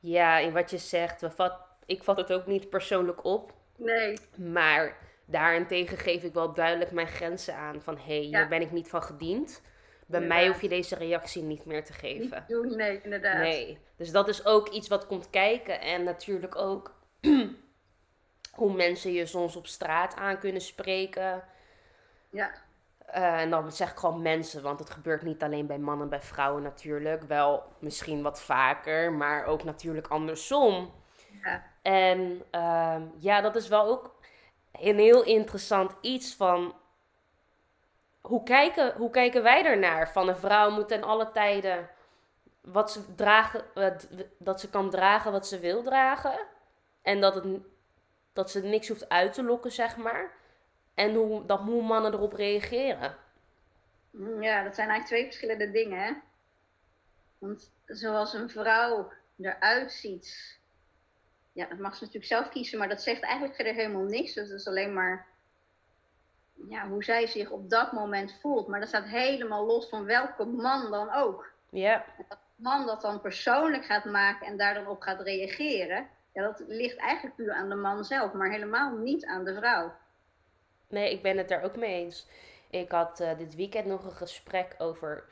ja in wat je zegt, we vat, ik vat het ook niet persoonlijk op. Nee, Maar daarentegen geef ik wel duidelijk mijn grenzen aan. Van hé, hey, Ja. hier ben ik niet van gediend. Bij mij hoef je deze reactie niet meer te niet geven. doen, nee, inderdaad. Nee. Dus dat is ook iets wat komt kijken. En natuurlijk ook [CLEARS THROAT] hoe mensen je soms op straat aan kunnen spreken. Ja, Eh, en dan zeg ik gewoon mensen, want het gebeurt niet alleen bij mannen, bij vrouwen natuurlijk. Wel misschien wat vaker, maar ook natuurlijk andersom. ja, En ehm, ja, dat is wel ook een heel interessant iets van. Hoe kijken, hoe kijken wij ernaar? Van een vrouw moet ten alle tijden wat ze dragen, wat- dat ze kan dragen wat ze wil dragen. En dat, het, dat ze niks hoeft uit te lokken, zeg maar. En hoe, dat, hoe mannen erop reageren. Mm, ja, dat zijn eigenlijk twee verschillende dingen, hè. Want zoals een vrouw eruit ziet, ja, dat mag ze natuurlijk zelf kiezen, maar dat zegt eigenlijk verder helemaal niks. Dus dat is alleen maar ja, hoe zij zich op dat moment voelt. Maar dat staat helemaal los van welke man dan ook. Ja, man dat dan persoonlijk gaat maken en daar dan op gaat reageren, ja, dat ligt eigenlijk puur aan de man zelf, maar helemaal niet aan de vrouw. Nee, ik ben het daar ook mee eens. Ik had eh, dit weekend nog een gesprek over.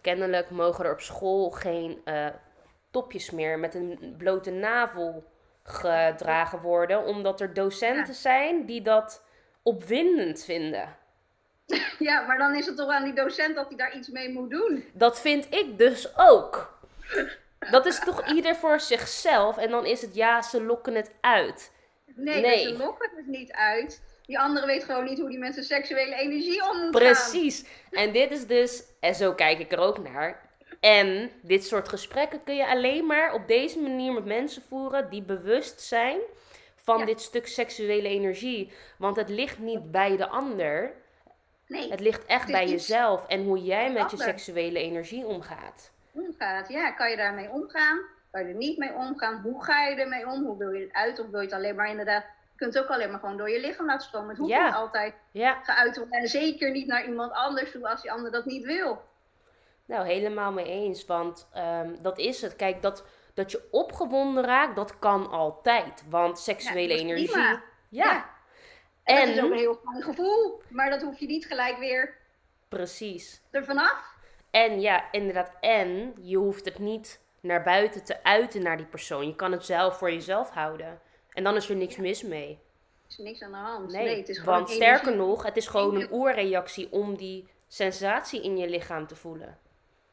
Kennelijk mogen er op school geen eh, topjes meer met een blote navel gedragen worden, omdat er docenten zijn die dat opwindend vinden. [LAUGHS] Ja, maar dan is het toch aan die docent dat hij daar iets mee moet doen. Dat vind ik dus ook. Dat is toch ieder voor zichzelf en dan is het ja, ze lokken het uit. Nee, Nee. dus ze lokken het niet uit. Die andere weet gewoon niet hoe die zijn seksuele energie om moet gaan. Precies. En dit is dus, en zo kijk ik er ook naar. En dit soort gesprekken kun je alleen maar op deze manier met mensen voeren die bewust zijn van Ja. dit stuk seksuele energie. Want het ligt niet bij de ander, Nee, het ligt echt Het bij iets jezelf en hoe jij met je seksuele energie omgaat. Omgaat. Ja, kan je daarmee omgaan? Kan je er niet mee omgaan? Hoe ga je ermee om? Hoe wil je het uit? Of wil je het alleen maar inderdaad... Je kunt het ook alleen maar gewoon door je lichaam laten stromen. Het hoeft Ja. niet altijd Ja, geuit te worden. En zeker niet naar iemand anders toe als die ander dat niet wil. nou helemaal mee eens. Want ehm, dat is het. Kijk, dat, dat je opgewonden raakt, dat kan altijd. Want seksuele energie. prima. ja. En dat is ook een heel fijn gevoel. Maar dat hoef je niet gelijk weer Precies. er vanaf. En ja, inderdaad. En je hoeft het niet naar buiten te uiten naar die persoon. Je kan het zelf voor jezelf houden. En dan is er niks mis mee. Er is niks aan de hand. Nee, Nee, het is gewoon want energie. sterker nog, het is gewoon een oerreactie om die sensatie in je lichaam te voelen.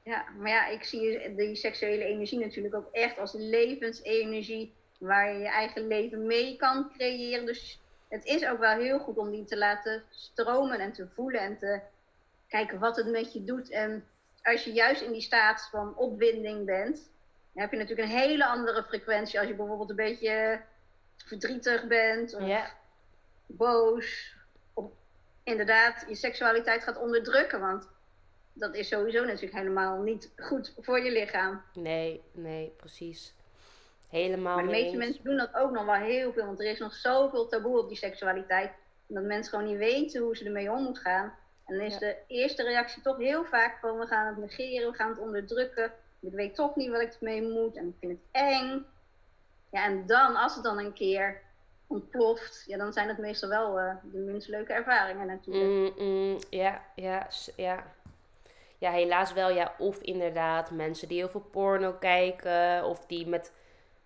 Ja, maar ja, ik zie die seksuele energie natuurlijk ook echt als levensenergie. Waar je je eigen leven mee kan creëren. Dus het is ook wel heel goed om die te laten stromen en te voelen. En te kijken wat het met je doet. En als je juist in die staat van opwinding bent. Dan heb je natuurlijk een hele andere frequentie. Als je bijvoorbeeld een beetje verdrietig bent. Of boos. Of inderdaad je seksualiteit gaat onderdrukken. Want dat is sowieso natuurlijk helemaal niet goed voor je lichaam. nee, nee, precies. Helemaal Maar de mee meeste eens. mensen doen dat ook nog wel heel veel. Want er is nog zoveel taboe op die seksualiteit. En dat mensen gewoon niet weten hoe ze ermee om moeten gaan. En dan is Ja. de eerste reactie toch heel vaak van we gaan het negeren, we gaan het onderdrukken. Ik weet toch niet wat ik ermee moet en ik vind het eng. Ja, en dan, als het dan een keer ontploft, ja, dan zijn het meestal wel eh, de minst leuke ervaringen natuurlijk. Mm, mm, ja, ja, ja. Ja, helaas wel. Ja, of inderdaad mensen die heel veel porno kijken. Of die met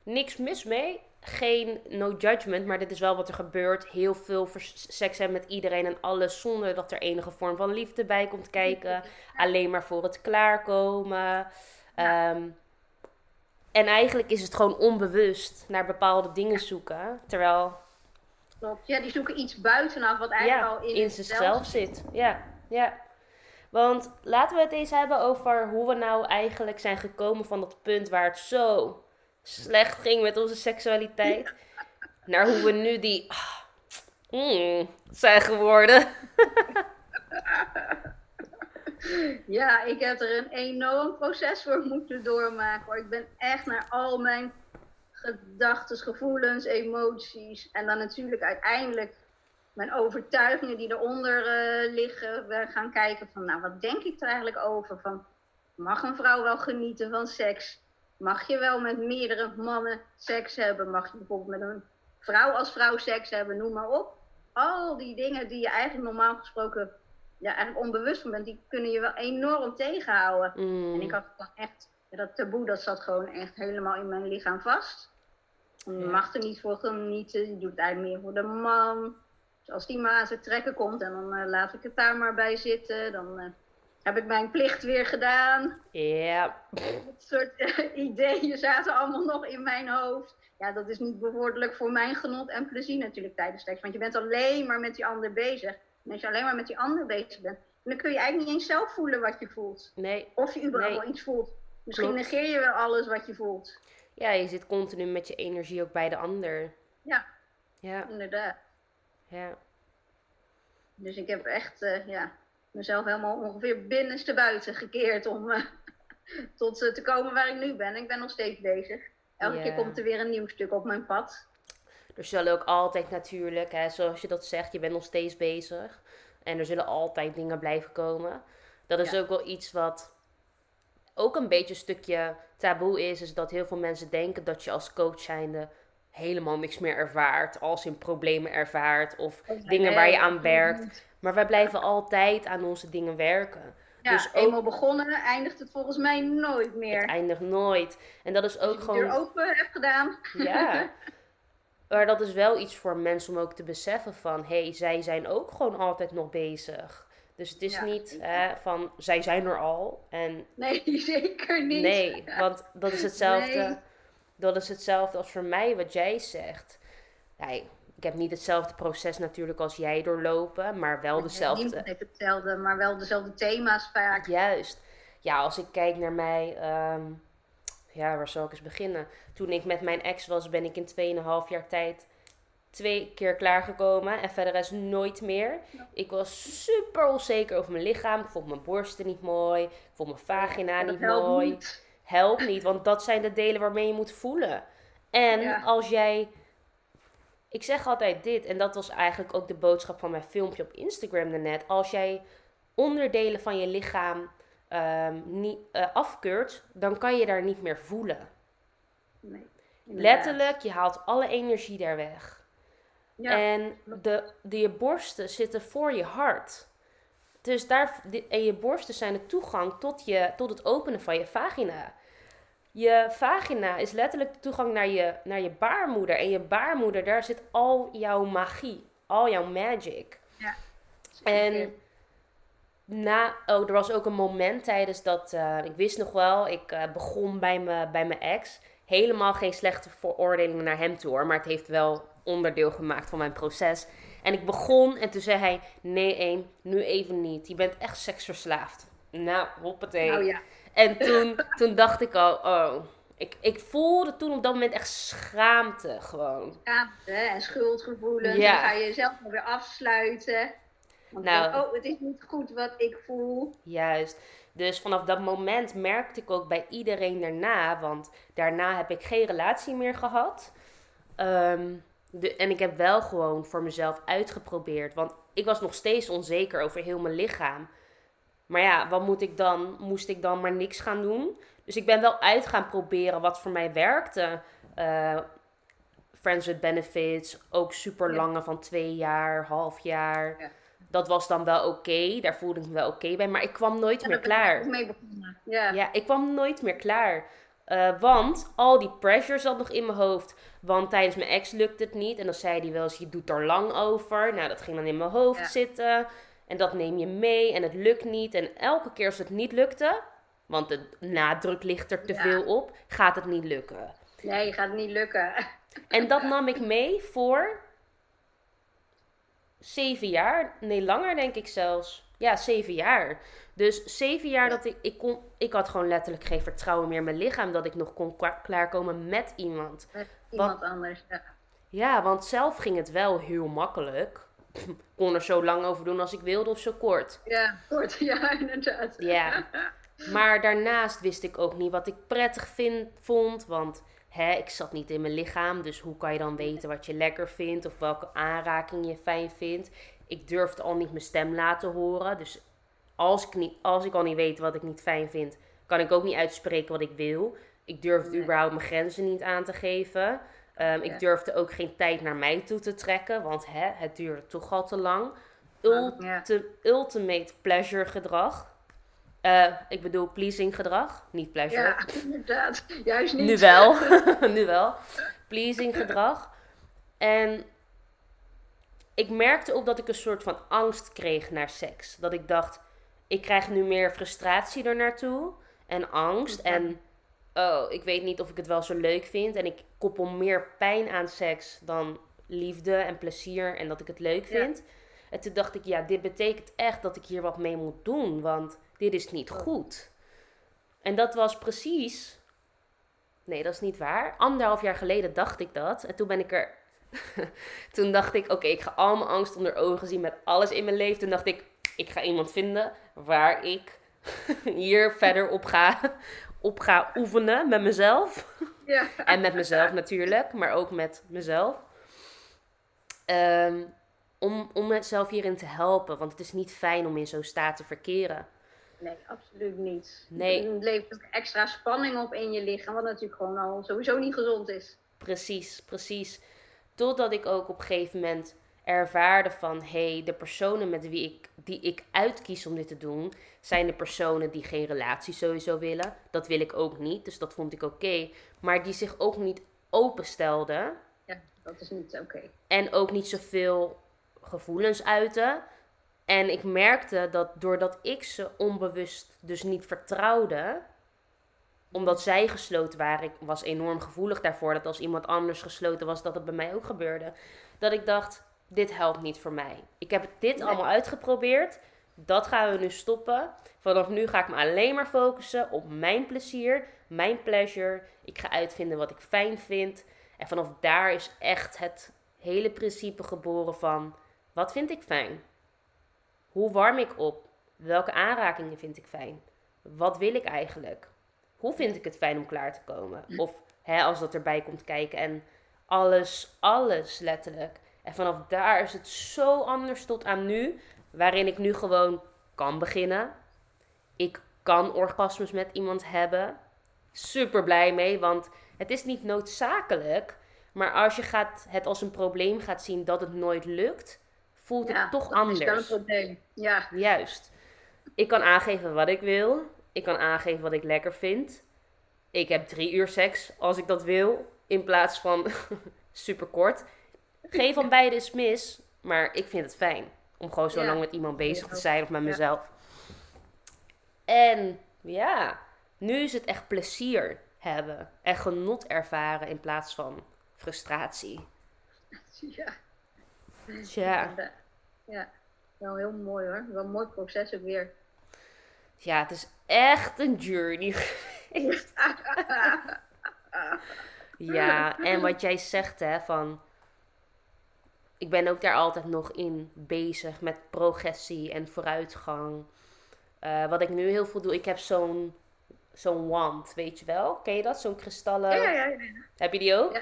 niks mis mee. Geen no judgment, maar dit is wel wat er gebeurt. Heel veel seks hebben met iedereen en alles. Zonder dat er enige vorm van liefde bij komt kijken. Alleen maar voor het klaarkomen. Ehm, en eigenlijk is het gewoon onbewust naar bepaalde dingen zoeken. Terwijl Klopt. Ja, die zoeken iets buitenaf wat eigenlijk ja, al in, in zichzelf zit. Ja, ja. Want laten we het eens hebben over hoe we nou eigenlijk zijn gekomen van dat punt waar het zo slecht ging met onze seksualiteit. Naar hoe we nu die ah, mm, zijn geworden. [LAUGHS] Ja, ik heb er een enorm proces voor moeten doormaken. Hoor. Ik ben echt naar al mijn gedachten, gevoelens, emoties en dan natuurlijk uiteindelijk mijn overtuigingen die eronder eh, liggen. We gaan kijken van, nou, wat denk ik er eigenlijk over? Van, Mag een vrouw wel genieten van seks? Mag je wel met meerdere mannen seks hebben? Mag je bijvoorbeeld met een vrouw als vrouw seks hebben? Noem maar op. Al die dingen die je eigenlijk normaal gesproken ja, eigenlijk onbewust van bent, die kunnen je wel enorm tegenhouden. Mm. En ik had gewoon echt, dat taboe, dat zat gewoon echt helemaal in mijn lichaam vast. Je Ja. mag er niet voor genieten, je doet het eigenlijk meer voor de man. Dus als die maar aan zijn trekken komt en dan eh, laat ik het daar maar bij zitten, dan eh, heb ik mijn plicht weer gedaan. Ja. Dat soort eh, [LAUGHS] ideeën zaten allemaal nog in mijn hoofd. Ja, dat is niet bevorderlijk voor mijn genot en plezier natuurlijk tijdens seks. Want je bent alleen maar met die ander bezig. En als je alleen maar met die ander bezig bent, dan kun je eigenlijk niet eens zelf voelen wat je voelt. Nee. Of je überhaupt Nee. wel iets voelt. Misschien Klopt. negeer je wel alles wat je voelt. Ja, je zit continu met je energie ook bij de ander. Ja, Ja, inderdaad. ja. Dus ik heb echt eh, ja, mezelf helemaal ongeveer binnenste buiten gekeerd om eh, [LAUGHS] tot eh, te komen waar ik nu ben. Ik ben nog steeds bezig. Elke keer komt er weer een nieuw stuk op mijn pad. Er zullen ook altijd natuurlijk, hè, zoals je dat zegt, je bent nog steeds bezig. En er zullen altijd dingen blijven komen. Dat is Ja. ook wel iets wat ook een beetje een stukje taboe is. Is dat heel veel mensen denken dat je als coach zijnde helemaal niks meer ervaart. Als in problemen ervaart of dingen waar je aan werkt. Maar wij blijven altijd aan onze dingen werken. Ja, Dus ook- eenmaal begonnen eindigt het volgens mij nooit meer. Het eindigt nooit. En dat is ook Als je gewoon... open heb gedaan. [LAUGHS] Ja. Maar dat is wel iets voor mensen om ook te beseffen van... hé, hey, zij zijn ook gewoon altijd nog bezig. Dus het is Ja. niet hè, van, zij zijn er al. En Nee, [LAUGHS] zeker niet. nee, want dat is hetzelfde... Nee. Dat is hetzelfde als voor mij wat jij zegt. Ja, ik heb niet hetzelfde proces natuurlijk als jij doorlopen, maar wel dezelfde. Niemand heeft hetzelfde, maar wel dezelfde thema's vaak. Juist. Ja, als ik kijk naar mij, ehm, ja, waar zal ik eens beginnen? Toen ik met mijn ex was, ben ik in 2,5 jaar tijd twee keer klaargekomen en verder is nooit meer. Ik was super onzeker over mijn lichaam. Ik vond mijn borsten niet mooi. Ik vond mijn vagina niet helpt mooi. niet. Helpt niet, want dat zijn de delen waarmee je moet voelen. En Ja. als jij. Ik zeg altijd dit, en dat was eigenlijk ook de boodschap van mijn filmpje op Instagram daarnet. Als jij onderdelen van je lichaam ehm, niet, eh, afkeurt, dan kan je daar niet meer voelen. Nee. Letterlijk, je haalt alle energie daar weg. Ja, En de, de, je borsten zitten voor je hart. Dus daar, en je borsten zijn de toegang tot, je, tot het openen van je vagina. Je vagina is letterlijk de toegang naar je, naar je baarmoeder. En je baarmoeder, daar zit al jouw magie, al jouw magic. En na, oh, er was ook een moment tijdens dat, eh, ik wist nog wel, ik eh, begon bij, me, bij mijn ex. Helemaal geen slechte veroordelingen naar hem toe hoor, maar het heeft wel onderdeel gemaakt van mijn proces. En ik begon en toen zei hij, nee één, nu even niet. Je bent echt seksverslaafd. Nou, hoppatee. Nou ja, En toen, toen dacht ik al, oh, ik, ik voelde toen op dat moment echt schaamte gewoon. schaamte en schuldgevoelens. Ja. Dan ga je jezelf maar weer afsluiten. Want Nou. oh, het is niet goed wat ik voel. Juist. Dus vanaf dat moment merkte ik ook bij iedereen daarna, want daarna heb ik geen relatie meer gehad. Ehm, de, en ik heb wel gewoon voor mezelf uitgeprobeerd, want ik was nog steeds onzeker over heel mijn lichaam. Maar ja, wat moet ik dan? Moest ik dan maar niks gaan doen? Dus ik ben wel uit gaan proberen wat voor mij werkte. Eh, Friends with Benefits, ook super lange van twee jaar, half jaar. Ja. Dat was dan wel oké, daar voelde ik me wel oké bij, maar ik kwam nooit meer klaar. mee begonnen. Ja. Ja, ik kwam nooit meer klaar. Eh, want al die pressure zat nog in mijn hoofd. Want tijdens mijn ex lukte het niet. En dan zei hij wel eens, je doet er lang over. Nou, dat ging dan in mijn hoofd Ja. zitten. En dat neem je mee en het lukt niet. En elke keer als het niet lukte, want de nadruk ligt er te Ja. veel op, gaat het niet lukken. Nee, gaat niet lukken. En dat nam ik mee voor zeven jaar. Nee, langer denk ik zelfs. Ja, zeven jaar. Dus zeven jaar Ja. dat ik, ik kon, ik had gewoon letterlijk geen vertrouwen meer in mijn lichaam dat ik nog kon klaarkomen met iemand. Met iemand anders. Ja. Ja, want zelf ging het wel heel makkelijk. Ik [COUGHS] kon er zo lang over doen als ik wilde of zo kort. Ja, kort. [LAUGHS] Ja, inderdaad. Ja. [LAUGHS] Maar daarnaast wist ik ook niet wat ik prettig vind, vond. Want hè, ik zat niet in mijn lichaam. Dus hoe kan je dan weten wat je lekker vindt? Of welke aanraking je fijn vindt? Ik durfde al niet mijn stem laten horen. Dus als ik, niet, als ik al niet weet wat ik niet fijn vind, kan ik ook niet uitspreken wat ik wil. Ik durfde Nee. überhaupt mijn grenzen niet aan te geven. Ehm, Ik Ja. durfde ook geen tijd naar mij toe te trekken, want hè, het duurde toch al te lang. Ultimate pleasure gedrag. Eh, ik bedoel pleasing gedrag, niet pleasure. Ja, [LAUGHS] inderdaad. Juist niet. Nu wel. [LAUGHS] [LAUGHS] nu wel. Pleasing gedrag. En ik merkte ook dat ik een soort van angst kreeg naar seks. Dat ik dacht, ik krijg nu meer frustratie er naartoe. En angst. En oh, ik weet niet of ik het wel zo leuk vind. En ik koppel meer pijn aan seks dan liefde en plezier. En dat ik het leuk Ja. vind. En toen dacht ik, ja, dit betekent echt dat ik hier wat mee moet doen. Want dit is niet goed. En dat was precies Nee, dat is niet waar. Anderhalf jaar geleden dacht ik dat. En toen ben ik er. [LAUGHS] toen dacht ik, oké, ik ga al mijn angst onder ogen zien met alles in mijn leven. Toen dacht ik, ik ga iemand vinden waar ik [LAUGHS] hier verder op ga, op ga oefenen met mezelf. Ja. En met mezelf natuurlijk, maar ook met mezelf. Ehm, om, om mezelf hierin te helpen, want het is niet fijn om in zo'n staat te verkeren. Nee, absoluut niet. Nee. Het levert extra spanning op in je lichaam, wat natuurlijk gewoon al sowieso niet gezond is. Precies, precies. Totdat ik ook op een gegeven moment ervaarde van... hé, hey, de personen met wie ik, die ik uitkies om dit te doen... zijn de personen die geen relatie sowieso willen. Dat wil ik ook niet, dus dat vond ik oké. Maar die zich ook niet openstelden... Ja, dat is niet oké. en ook niet zoveel gevoelens uiten. En ik merkte dat doordat ik ze onbewust dus niet vertrouwde, omdat zij gesloten waren, ik was enorm gevoelig daarvoor dat als iemand anders gesloten was, dat het bij mij ook gebeurde. Dat ik dacht, dit helpt niet voor mij. Ik heb dit Nee. allemaal uitgeprobeerd. Dat gaan we nu stoppen. Vanaf nu ga ik me alleen maar focussen op mijn plezier, mijn pleasure. Ik ga uitvinden wat ik fijn vind. En vanaf daar is echt het hele principe geboren van wat vind ik fijn? Hoe warm ik op? Welke aanrakingen vind ik fijn? Wat wil ik eigenlijk? Hoe vind ik het fijn om klaar te komen? Of hè, als dat erbij komt kijken en alles, alles letterlijk. En vanaf daar is het zo anders tot aan nu, waarin ik nu gewoon kan beginnen. Ik kan orgasmes met iemand hebben. Super blij mee, want het is niet noodzakelijk. Maar als je gaat, het als een probleem gaat zien dat het nooit lukt, voelt Ja, het toch dat is wel een anders. probleem. Ja, Juist. Ik kan aangeven wat ik wil. Ik kan aangeven wat ik lekker vind. Ik heb drie uur seks als ik dat wil. In plaats van [LAUGHS] super kort. Geen van beide is mis. Maar ik vind het fijn. Om gewoon zo Ja. lang met iemand bezig te zijn of met Ja. mezelf. En ja, nu is het echt plezier hebben. En genot ervaren in plaats van frustratie. [LAUGHS] ja. Tja, Ja, wel heel mooi hoor. Wel een mooi proces ook weer. ja, het is echt een journey geweest. [LAUGHS] Ja, en wat jij zegt, hè, van. Ik ben ook daar altijd nog in bezig met progressie en vooruitgang. Eh, wat ik nu heel veel doe, ik heb zo'n zo'n wand, weet je wel? Ken je dat? Zo'n kristallen. Ja, ja, ja. Heb je die ook? Ja.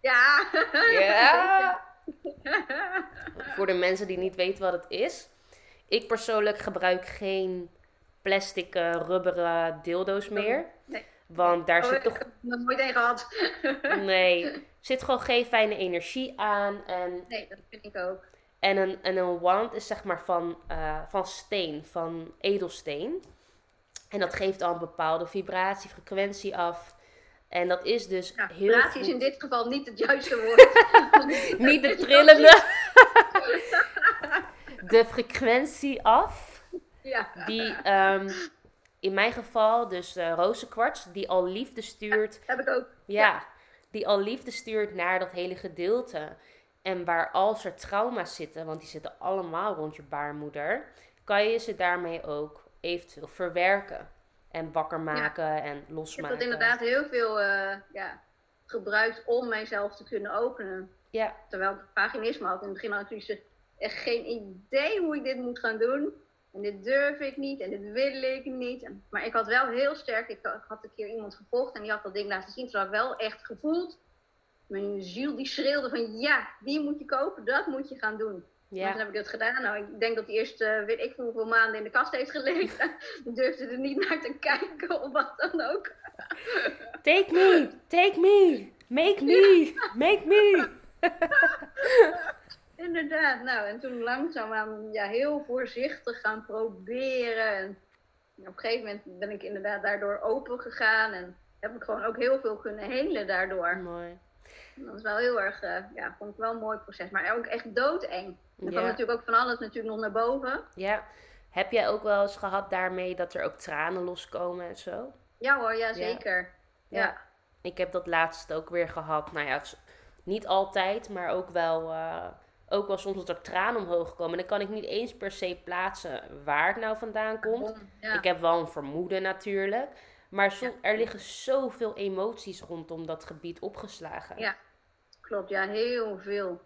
Ja. [LAUGHS] Ja. [LAUGHS] Voor de mensen die niet weten wat het is. Ik persoonlijk gebruik geen plastic, rubberen dildo's meer. Nee. Want daar Oh, zit ik toch heb er nog nooit een gehad. Nee, [LAUGHS] zit gewoon geen fijne energie aan. En, Nee, dat vind ik ook. en, een, en een wand is zeg maar van, eh, van steen, van edelsteen. En dat geeft al een bepaalde vibratie, frequentie af. En dat is dus Ja, heel vibratie is in dit geval niet het juiste woord. [LAUGHS] Niet de trillende. [LAUGHS] de frequentie af. Ja. Die ehm, in mijn geval dus eh rozenkwarts, die al liefde stuurt Heb ik ook. Ja, die al liefde stuurt naar dat hele gedeelte. En waar als er trauma's zitten, want die zitten allemaal rond je baarmoeder, kan je ze daarmee ook eventueel verwerken. En wakker maken en Ik heb losmaken. dat inderdaad heel veel eh, ja, gebruikt om mijzelf te kunnen openen. Ja, Terwijl ik vaginisme had. In het begin had ik natuurlijk echt geen idee hoe ik dit moet gaan doen. En dit durf ik niet en dit wil ik niet. Maar ik had wel heel sterk, ik had- ik had een keer iemand gevolgd en die had dat ding laten zien. Toen had ik wel echt gevoeld, mijn ziel die schreeuwde van ja, die moet je kopen, dat moet je gaan doen. Ja. En toen heb ik dat gedaan. Nou, ik denk dat hij eerst, uh, weet ik hoeveel maanden in de kast heeft gelegen. [LAUGHS] ik durfde er niet naar te kijken of wat dan ook. take me, take me, make me, make me. [LAUGHS] Inderdaad, nou en toen langzaamaan ja, heel voorzichtig gaan proberen. En op een gegeven moment ben ik inderdaad daardoor open gegaan en heb ik gewoon ook heel veel kunnen helen daardoor. Mooi. Dat is wel heel erg, uh, ja, vond ik wel een mooi proces, maar ook echt doodeng. Er kwam natuurlijk ook van alles natuurlijk nog naar boven. Ja. Heb jij ook wel eens gehad daarmee dat er ook tranen loskomen en zo? Ja hoor, ja zeker. Ja. ja. Ik heb dat laatst ook weer gehad. Nou ja, niet altijd, maar ook wel, uh, ook wel soms dat er tranen omhoog komen. En dan kan ik niet eens per se plaatsen waar het nou vandaan komt. Ik heb wel een vermoeden natuurlijk. Maar er liggen zoveel emoties rondom dat gebied opgeslagen. Ja, klopt. Ja, heel veel.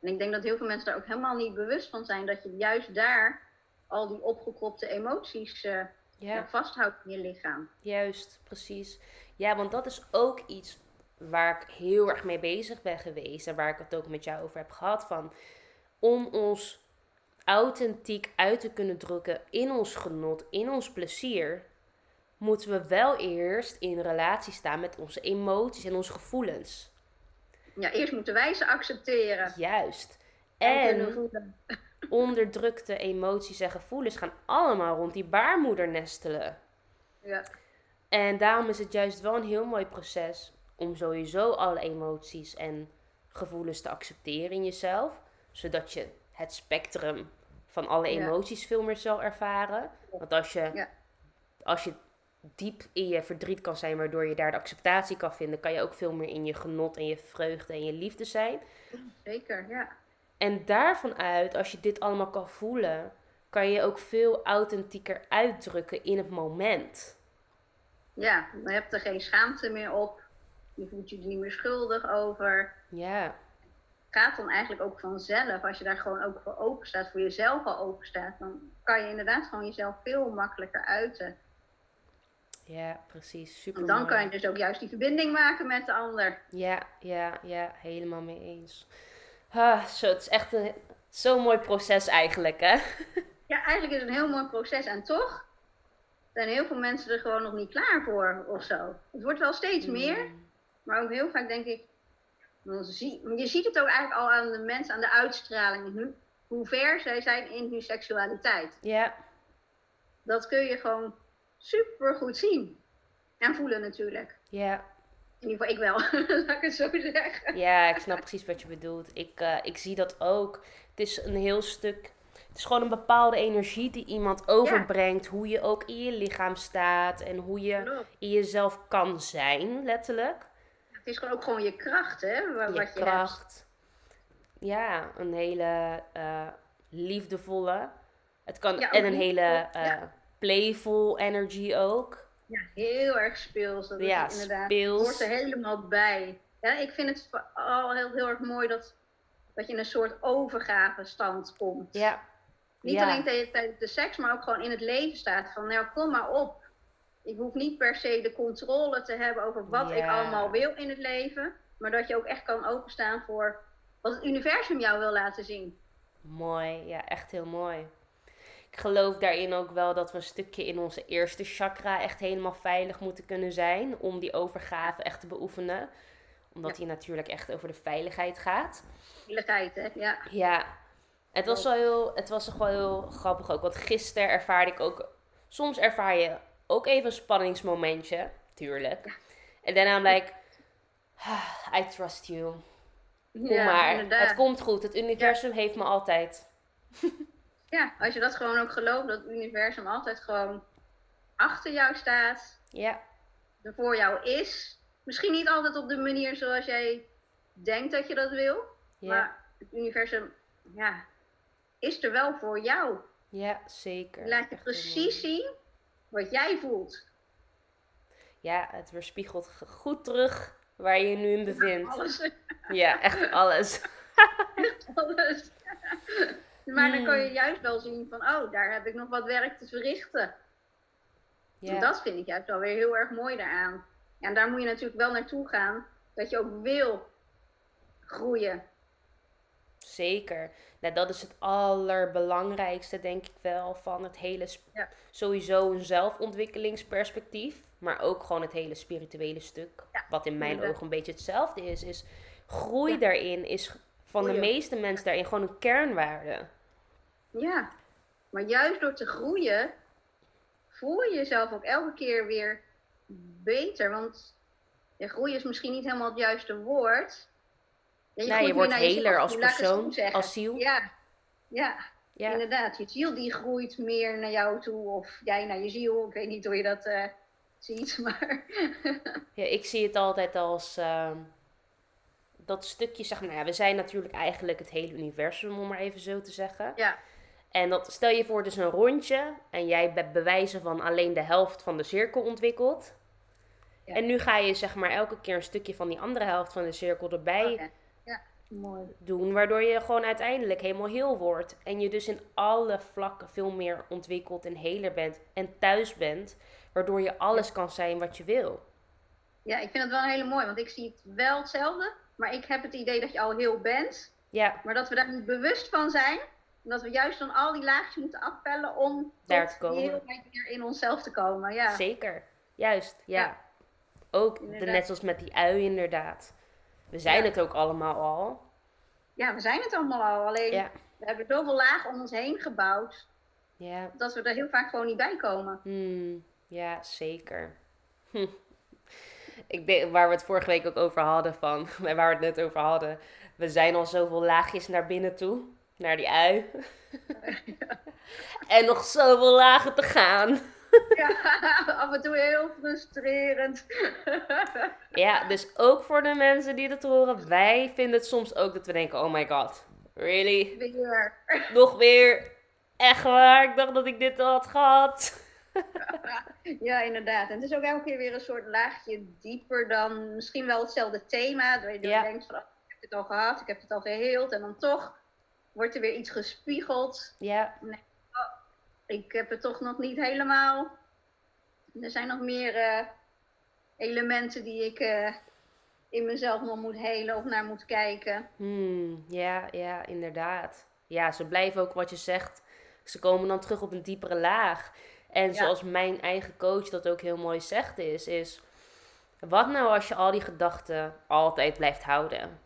En ik denk dat heel veel mensen daar ook helemaal niet bewust van zijn. Dat je juist daar al die opgekropte emoties uh, ja. vasthoudt in je lichaam. Juist, precies. Ja, want dat is ook iets waar ik heel erg mee bezig ben geweest. En waar ik het ook met jou over heb gehad. Van, om ons authentiek uit te kunnen drukken in ons genot, in ons plezier moeten we wel eerst in relatie staan met onze emoties en onze gevoelens. Ja, eerst moeten wij ze accepteren. Juist. En, [LAUGHS] onderdrukte emoties en gevoelens gaan allemaal rond die baarmoeder nestelen. Ja. En daarom is het juist wel een heel mooi proces om sowieso alle emoties en gevoelens te accepteren in jezelf. Zodat je het spectrum van alle emoties veel meer zal ervaren. Want als je, ja. als je diep in je verdriet kan zijn, waardoor je daar de acceptatie kan vinden, kan je ook veel meer in je genot en je vreugde en je liefde zijn. Zeker, ja. En daarvan uit, als je dit allemaal kan voelen, kan je ook veel authentieker uitdrukken in het moment. Ja, dan heb je er geen schaamte meer op. Je voelt je er niet meer schuldig over. Ja. Het gaat dan eigenlijk ook vanzelf. Als je daar gewoon ook voor open staat, voor jezelf al open staat, dan kan je inderdaad gewoon jezelf veel makkelijker uiten. Ja, precies. Super. En dan kan je dus ook juist die verbinding maken met de ander. Ja, ja, ja, helemaal mee eens. Ah, zo, het is echt een zo'n mooi proces eigenlijk, hè? [LAUGHS] Ja, eigenlijk is het een heel mooi proces. En toch zijn heel veel mensen er gewoon nog niet klaar voor of zo. Het wordt wel steeds meer. Maar ook heel vaak denk ik, je ziet het ook eigenlijk al aan de mensen, aan de uitstraling, hoe ver zij zijn in hun seksualiteit. Ja. Dat kun je gewoon super goed zien. En voelen natuurlijk. Ja. In ieder geval ik wel, [LAUGHS] laat ik het zo zeggen. Ja, ik snap precies wat je bedoelt. Ik, uh, ik zie dat ook. Het is een heel stuk... Het is gewoon een bepaalde energie die iemand overbrengt. Hoe je ook in je lichaam staat. En hoe je in jezelf kan zijn, letterlijk. Het is gewoon ook gewoon je kracht, hè? Wat je, kracht. Hebt. Ja, een hele uh, liefdevolle. Het kan, en een hele... Uh, playful energy ook. Ja, heel erg speels. Dat ja, is inderdaad. Speels. hoort er helemaal bij. Ja, ik vind het al heel, heel erg mooi dat, dat je in een soort overgave stand komt. Ja. Niet alleen tijdens de seks, maar ook gewoon in het leven staat. Van nou, kom maar op. Ik hoef niet per se de controle te hebben over wat ik allemaal wil in het leven. Maar dat je ook echt kan openstaan voor wat het universum jou wil laten zien. Mooi, ja, echt heel mooi ik geloof daarin ook wel dat we een stukje in onze eerste chakra echt helemaal veilig moeten kunnen zijn. Om die overgave echt te beoefenen. Omdat die natuurlijk echt over de veiligheid gaat. Veiligheid, hè? Ja. Ja. Het was, wel heel, het was gewoon heel grappig ook. Want gisteren ervaarde ik ook... Soms ervaar je ook even een spanningsmomentje. Tuurlijk. En daarna ben ik... Ah, I trust you. Kom ja, maar. Inderdaad. Het komt goed. Het universum heeft me altijd. Ja, als je dat gewoon ook gelooft, dat het universum altijd gewoon achter jou staat. Ja. Er voor jou is. Misschien niet altijd op de manier zoals jij denkt dat je dat wil. Ja. Maar het universum, ja, is er wel voor jou. Ja, zeker. Laat je precies zien wat jij voelt. Ja, het weerspiegelt goed terug waar je je nu in bevindt. Ja, alles. Ja, echt alles. [LAUGHS] echt alles. Maar dan kan je hmm. juist wel zien van, oh, daar heb ik nog wat werk te verrichten. En dat vind ik juist wel weer heel erg mooi daaraan. En daar moet je natuurlijk wel naartoe gaan, dat je ook wil groeien. Zeker. Nou, dat is het allerbelangrijkste, denk ik wel, van het hele... Ja. Sowieso een zelfontwikkelingsperspectief, maar ook gewoon het hele spirituele stuk. Ja, wat in mijn inderdaad. ogen een beetje hetzelfde is. Is groei Ja. daarin is van de meeste mensen daarin gewoon een kernwaarde. Ja, maar juist door te groeien voel je jezelf ook elke keer weer beter. Want ja, groeien is misschien niet helemaal het juiste woord. Ja, Nou, groeit je wordt naar heler als persoon, als ziel. Ja, ja, Ja, inderdaad. Je ziel die groeit meer naar jou toe of jij naar je ziel. Ik weet niet hoe je dat eh, ziet, [LAUGHS] maar Ja, ik zie het altijd als ehm, dat stukje, zeg maar, nou ja, we zijn natuurlijk eigenlijk het hele universum, om maar even zo te zeggen. ja, En dat, stel je voor, het is een rondje en jij hebt bewijzen van alleen de helft van de cirkel ontwikkeld. Ja. En nu ga je zeg maar elke keer een stukje van die andere helft van de cirkel erbij Oké. Mooi. doen, waardoor je gewoon uiteindelijk helemaal heel wordt. En je dus in alle vlakken veel meer ontwikkeld en heler bent en thuis bent, waardoor je alles kan zijn wat je wil. Ja, ik vind het wel een hele mooi, want ik zie het wel hetzelfde. Maar ik heb het idee dat je al heel bent. Ja, Maar dat we daar niet bewust van zijn. En dat we juist dan al die laagjes moeten afpellen om Daar te komen. weer in onszelf te komen. Ja, Zeker. Juist, ja. Ja. Ook de, net zoals met die ui inderdaad. We zijn Ja. het ook allemaal al. ja we zijn het allemaal al. Alleen Ja. we hebben zoveel lagen om ons heen gebouwd. Ja, Dat we er heel vaak gewoon niet bij komen. hmm, ja zeker. Hm. Ik denk, waar we het vorige week ook over hadden van, [LAUGHS] en waar we het net over hadden. We zijn al zoveel laagjes naar binnen toe. Naar die ui. [LAUGHS] [LAUGHS] en nog zoveel lagen te gaan. [LAUGHS] Ja, af en toe heel frustrerend. [LAUGHS] Ja, dus ook voor de mensen die het horen. Wij vinden het soms ook dat we denken, oh my god. Really? Weer. [LAUGHS] Nog weer? Echt waar? Ik dacht dat ik dit al had gehad. Ja, inderdaad. En het is ook elke keer weer een soort laagje dieper dan misschien wel hetzelfde thema. Dat je Ja. denkt van, oh, ik heb het al gehad, ik heb het al geheeld. En dan toch wordt er weer iets gespiegeld. Ja, Ik heb het toch nog niet helemaal. Er zijn nog meer eh, elementen die ik eh, in mezelf nog moet helen of naar moet kijken. hmm, ja, ja, inderdaad. Ja, ze blijven ook wat je zegt. Ze komen dan terug op een diepere laag. En Ja. zoals mijn eigen coach dat ook heel mooi zegt is, is... Wat nou als je al die gedachten altijd blijft houden?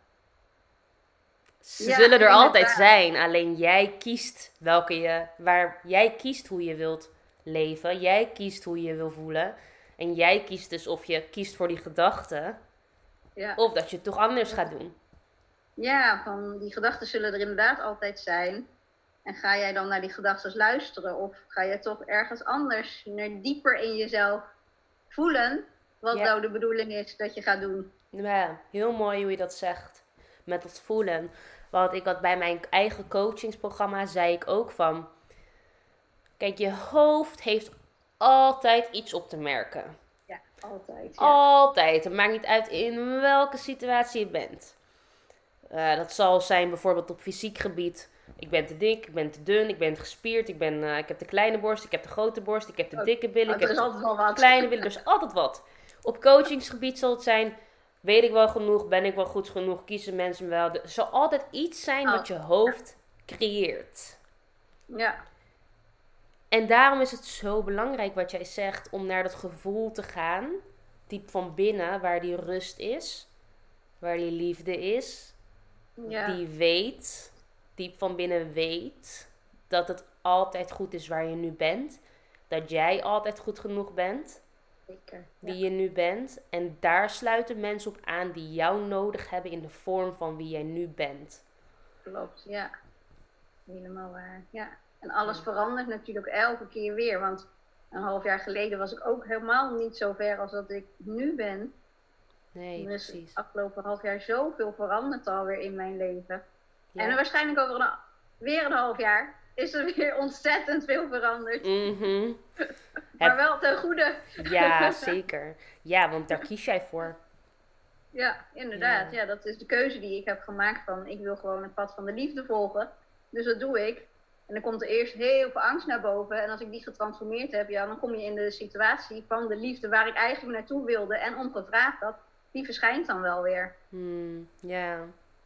Ze Ja, zullen er inderdaad. altijd zijn, alleen jij kiest welke je, waar jij kiest hoe je wilt leven. Jij kiest hoe je je wil voelen. En jij kiest dus of je kiest voor die gedachten Ja. of dat je het toch anders gaat doen. Ja, van die gedachten zullen er inderdaad altijd zijn. En ga jij dan naar die gedachten luisteren? Of ga je toch ergens anders, naar dieper in jezelf voelen wat Ja. nou de bedoeling is dat je gaat doen? Ja, heel mooi hoe je dat zegt. Met dat voelen. Want ik had bij mijn eigen coachingsprogramma, zei ik ook van... Kijk, je hoofd heeft altijd iets op te merken. Ja, altijd. Ja. Altijd. Het maakt niet uit in welke situatie je bent. Eh, dat zal zijn bijvoorbeeld op fysiek gebied. Ik ben te dik, ik ben te dun, ik ben gespierd, ik, ben, eh, ik heb de kleine borst, ik heb de grote borst, ik heb de Oh, dikke billen, ik er heb de altijd wel wat. kleine billen. Er is altijd wat. Op coachingsgebied zal het zijn, weet ik wel genoeg, ben ik wel goed genoeg, kiezen mensen me wel. Er zal altijd iets zijn Oh. wat je hoofd creëert. Ja, En daarom is het zo belangrijk wat jij zegt om naar dat gevoel te gaan, diep van binnen, waar die rust is, waar die liefde is, ja. die weet, diep van binnen weet dat het altijd goed is waar je nu bent, dat jij altijd goed genoeg bent, zeker. wie Ja, je nu bent, en daar sluiten mensen op aan die jou nodig hebben in de vorm van wie jij nu bent. klopt. Ja, helemaal waar. Ja. En alles verandert natuurlijk elke keer weer. Want een half jaar geleden was ik ook helemaal niet zo ver als dat ik nu ben. Nee, is precies. afgelopen half jaar zoveel veranderd alweer in mijn leven. En Ja. waarschijnlijk over een, weer een half jaar is er weer ontzettend veel veranderd. Mhm. Maar wel ten goede. Ja, [LAUGHS] zeker. Ja, want daar kies jij voor. Ja, inderdaad. Ja. Ja. dat is de keuze die ik heb gemaakt van ik wil gewoon het pad van de liefde volgen. Dus dat doe ik. En dan komt er eerst heel veel angst naar boven. En als ik die getransformeerd heb, ja, dan kom je in de situatie van de liefde waar ik eigenlijk naartoe wilde en om gevraagd had. Die verschijnt dan wel weer. Hmm, ja.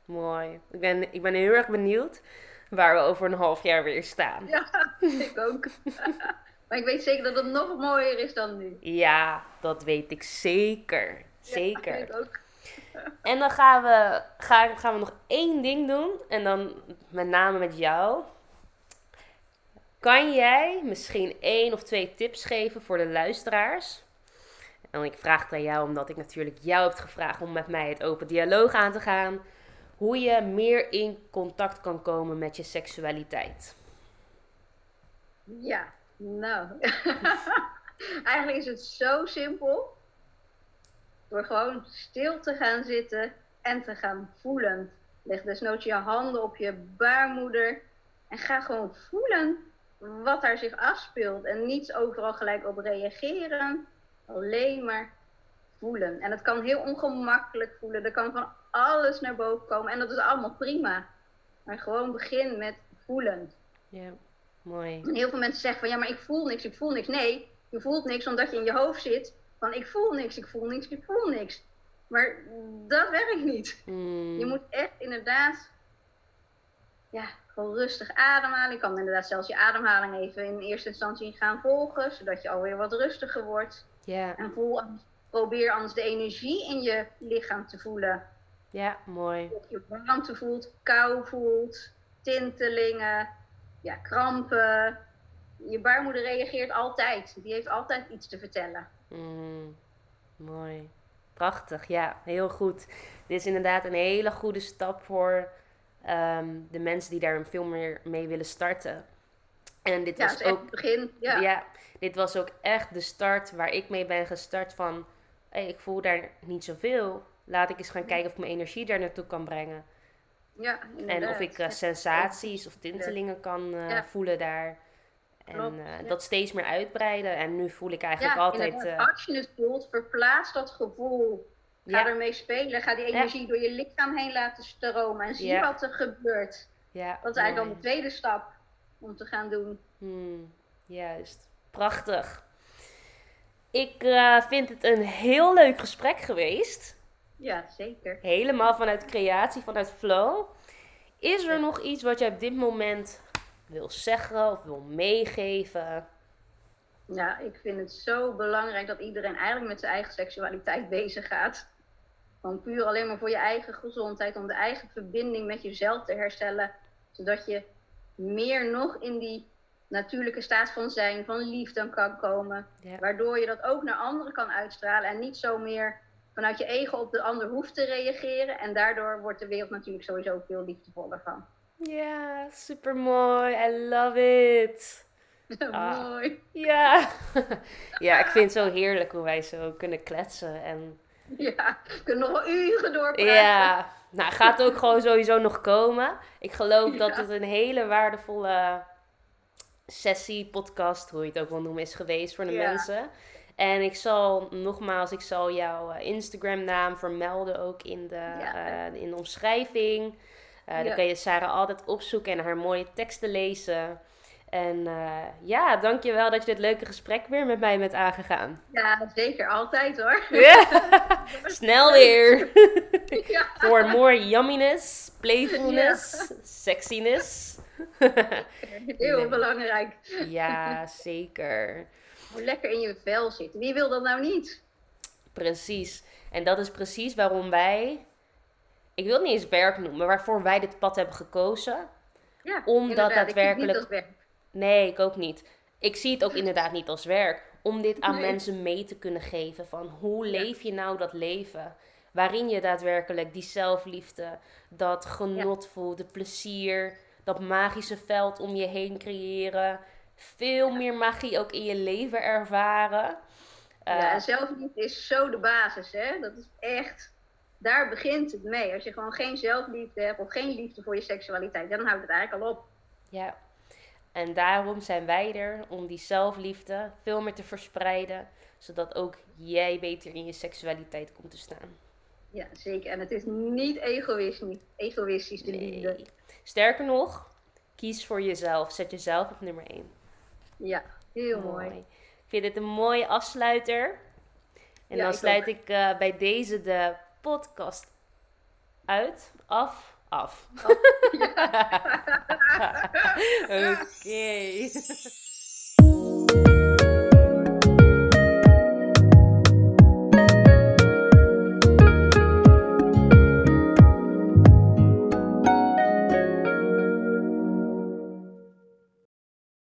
mooi. Ik ben, ik ben heel erg benieuwd waar we over een half jaar weer staan. Ja, [LAUGHS] ik ook. [LAUGHS] maar ik weet zeker dat het nog mooier is dan nu. Ja, dat weet ik zeker. Zeker. Ja, ik ook. [LAUGHS] En dan gaan we, gaan, gaan we nog één ding doen. En dan met name met jou. Kan jij misschien één of twee tips geven voor de luisteraars? En ik vraag het aan jou omdat ik natuurlijk jou heb gevraagd om met mij het open dialoog aan te gaan. Hoe je meer in contact kan komen met je seksualiteit. Ja, nou. [LAUGHS] Eigenlijk is het zo simpel. Door gewoon stil te gaan zitten en te gaan voelen. Leg desnoods je handen op je baarmoeder en ga gewoon voelen wat daar zich afspeelt. En niet overal gelijk op reageren, alleen maar voelen. En het kan heel ongemakkelijk voelen, er kan van alles naar boven komen en dat is allemaal prima. Maar gewoon begin met voelen. Ja, mooi. En heel veel mensen zeggen van ja, maar ik voel niks, ik voel niks. Nee, je voelt niks omdat je in je hoofd zit van ik voel niks, ik voel niks, ik voel niks. Maar dat werkt niet. Mm, Je moet echt inderdaad ja, gewoon rustig ademhalen. Je kan inderdaad zelfs je ademhaling even in eerste instantie gaan volgen, zodat je alweer wat rustiger wordt. ja, En voel, probeer anders de energie in je lichaam te voelen. ja, mooi. Of je warmte voelt, kou voelt, tintelingen, ja, krampen. Je baarmoeder reageert altijd. Die heeft altijd iets te vertellen. Mm, mooi. Prachtig, ja, heel goed. Dit is inderdaad een hele goede stap voor ehm, de mensen die daar veel meer mee willen starten. En dit Ja, was ook, het begin. ja. Ja, dit was ook echt de start waar ik mee ben gestart van, hey, ik voel daar niet zoveel. Laat ik eens gaan kijken of ik mijn energie daar naartoe kan brengen. Ja En of ik eh, sensaties of tintelingen kan eh, voelen daar. En Klopt, eh, ja. dat steeds meer uitbreiden. En nu voel ik eigenlijk ja, altijd. eh, Als je het voelt, verplaats dat gevoel. Ga ja, ermee spelen. Ga die energie door je lichaam heen laten stromen. En zie wat er gebeurt. ja, Dat is eigenlijk dan de tweede stap om te gaan doen. Hmm, juist. Prachtig. Ik vind het een heel leuk gesprek geweest. Ja, zeker. Helemaal vanuit creatie, vanuit flow. Is er nog iets wat jij op dit moment wil zeggen of wil meegeven? Ja, ik vind het zo belangrijk dat iedereen eigenlijk met zijn eigen seksualiteit bezig gaat. Gewoon puur alleen maar voor je eigen gezondheid, om de eigen verbinding met jezelf te herstellen. Zodat je meer nog in die natuurlijke staat van zijn, van liefde kan komen. Ja. Waardoor je dat ook naar anderen kan uitstralen en niet zo meer vanuit je ego op de ander hoeft te reageren. En daardoor wordt de wereld natuurlijk sowieso veel liefdevoller van. Ja, super mooi. I love it. [LAUGHS] Ah. Mooi. Ja. [LAUGHS] ja, ik vind het zo heerlijk hoe wij zo kunnen kletsen. En Ja, we kunnen nog wel uren doorpraten. ja, nou gaat ook gewoon sowieso nog komen. Ik geloof [LAUGHS] dat het een hele waardevolle sessie, podcast, hoe je het ook wil noemen, is geweest voor de Ja. mensen. En ik zal nogmaals, ik zal jouw eh, Instagram naam vermelden ook in de, Ja. eh, in de omschrijving. Eh, Dan kan je Sarah altijd opzoeken en haar mooie teksten lezen. En eh, ja, dankjewel dat je dit leuke gesprek weer met mij bent aangegaan. Ja, zeker. Altijd hoor. [LAUGHS] Ja. Snel weer. [LAUGHS] Ja. Voor more yumminess, playfulness, sexiness. Heel [LAUGHS] belangrijk. ja, zeker. Lekker in je vel zitten. Wie wil dat nou niet? Precies. En dat is precies waarom wij, ik wil het niet eens werk noemen, waarvoor wij dit pad hebben gekozen. Ja, Omdat. Ik het daadwerkelijk- niet als werk. Nee, ik ook niet. Ik zie het ook inderdaad niet als werk. Om dit aan Nee. mensen mee te kunnen geven. Van hoe leef je nou dat leven? Waarin je daadwerkelijk die zelfliefde, dat genot voelt, de plezier, dat magische veld om je heen creëren. Veel meer magie ook in je leven ervaren. Eh, ja, en zelfliefde is zo de basis, hè? Dat is echt. Daar begint het mee. Als je gewoon geen zelfliefde hebt of geen liefde voor je seksualiteit, dan houdt het eigenlijk al op. Ja, en daarom zijn wij er om die zelfliefde veel meer te verspreiden, zodat ook jij beter in je seksualiteit komt te staan. Ja, zeker. En het is niet egoïstisch, egoïstisch de liefde. Sterker nog, kies voor jezelf. Zet jezelf op nummer 1. Ja, heel mooi. Ik vind dit een mooie afsluiter. En Ja, dan ik sluit ook. ik eh, bij deze de podcast uit, af. af. [LAUGHS] Oké, [LAUGHS]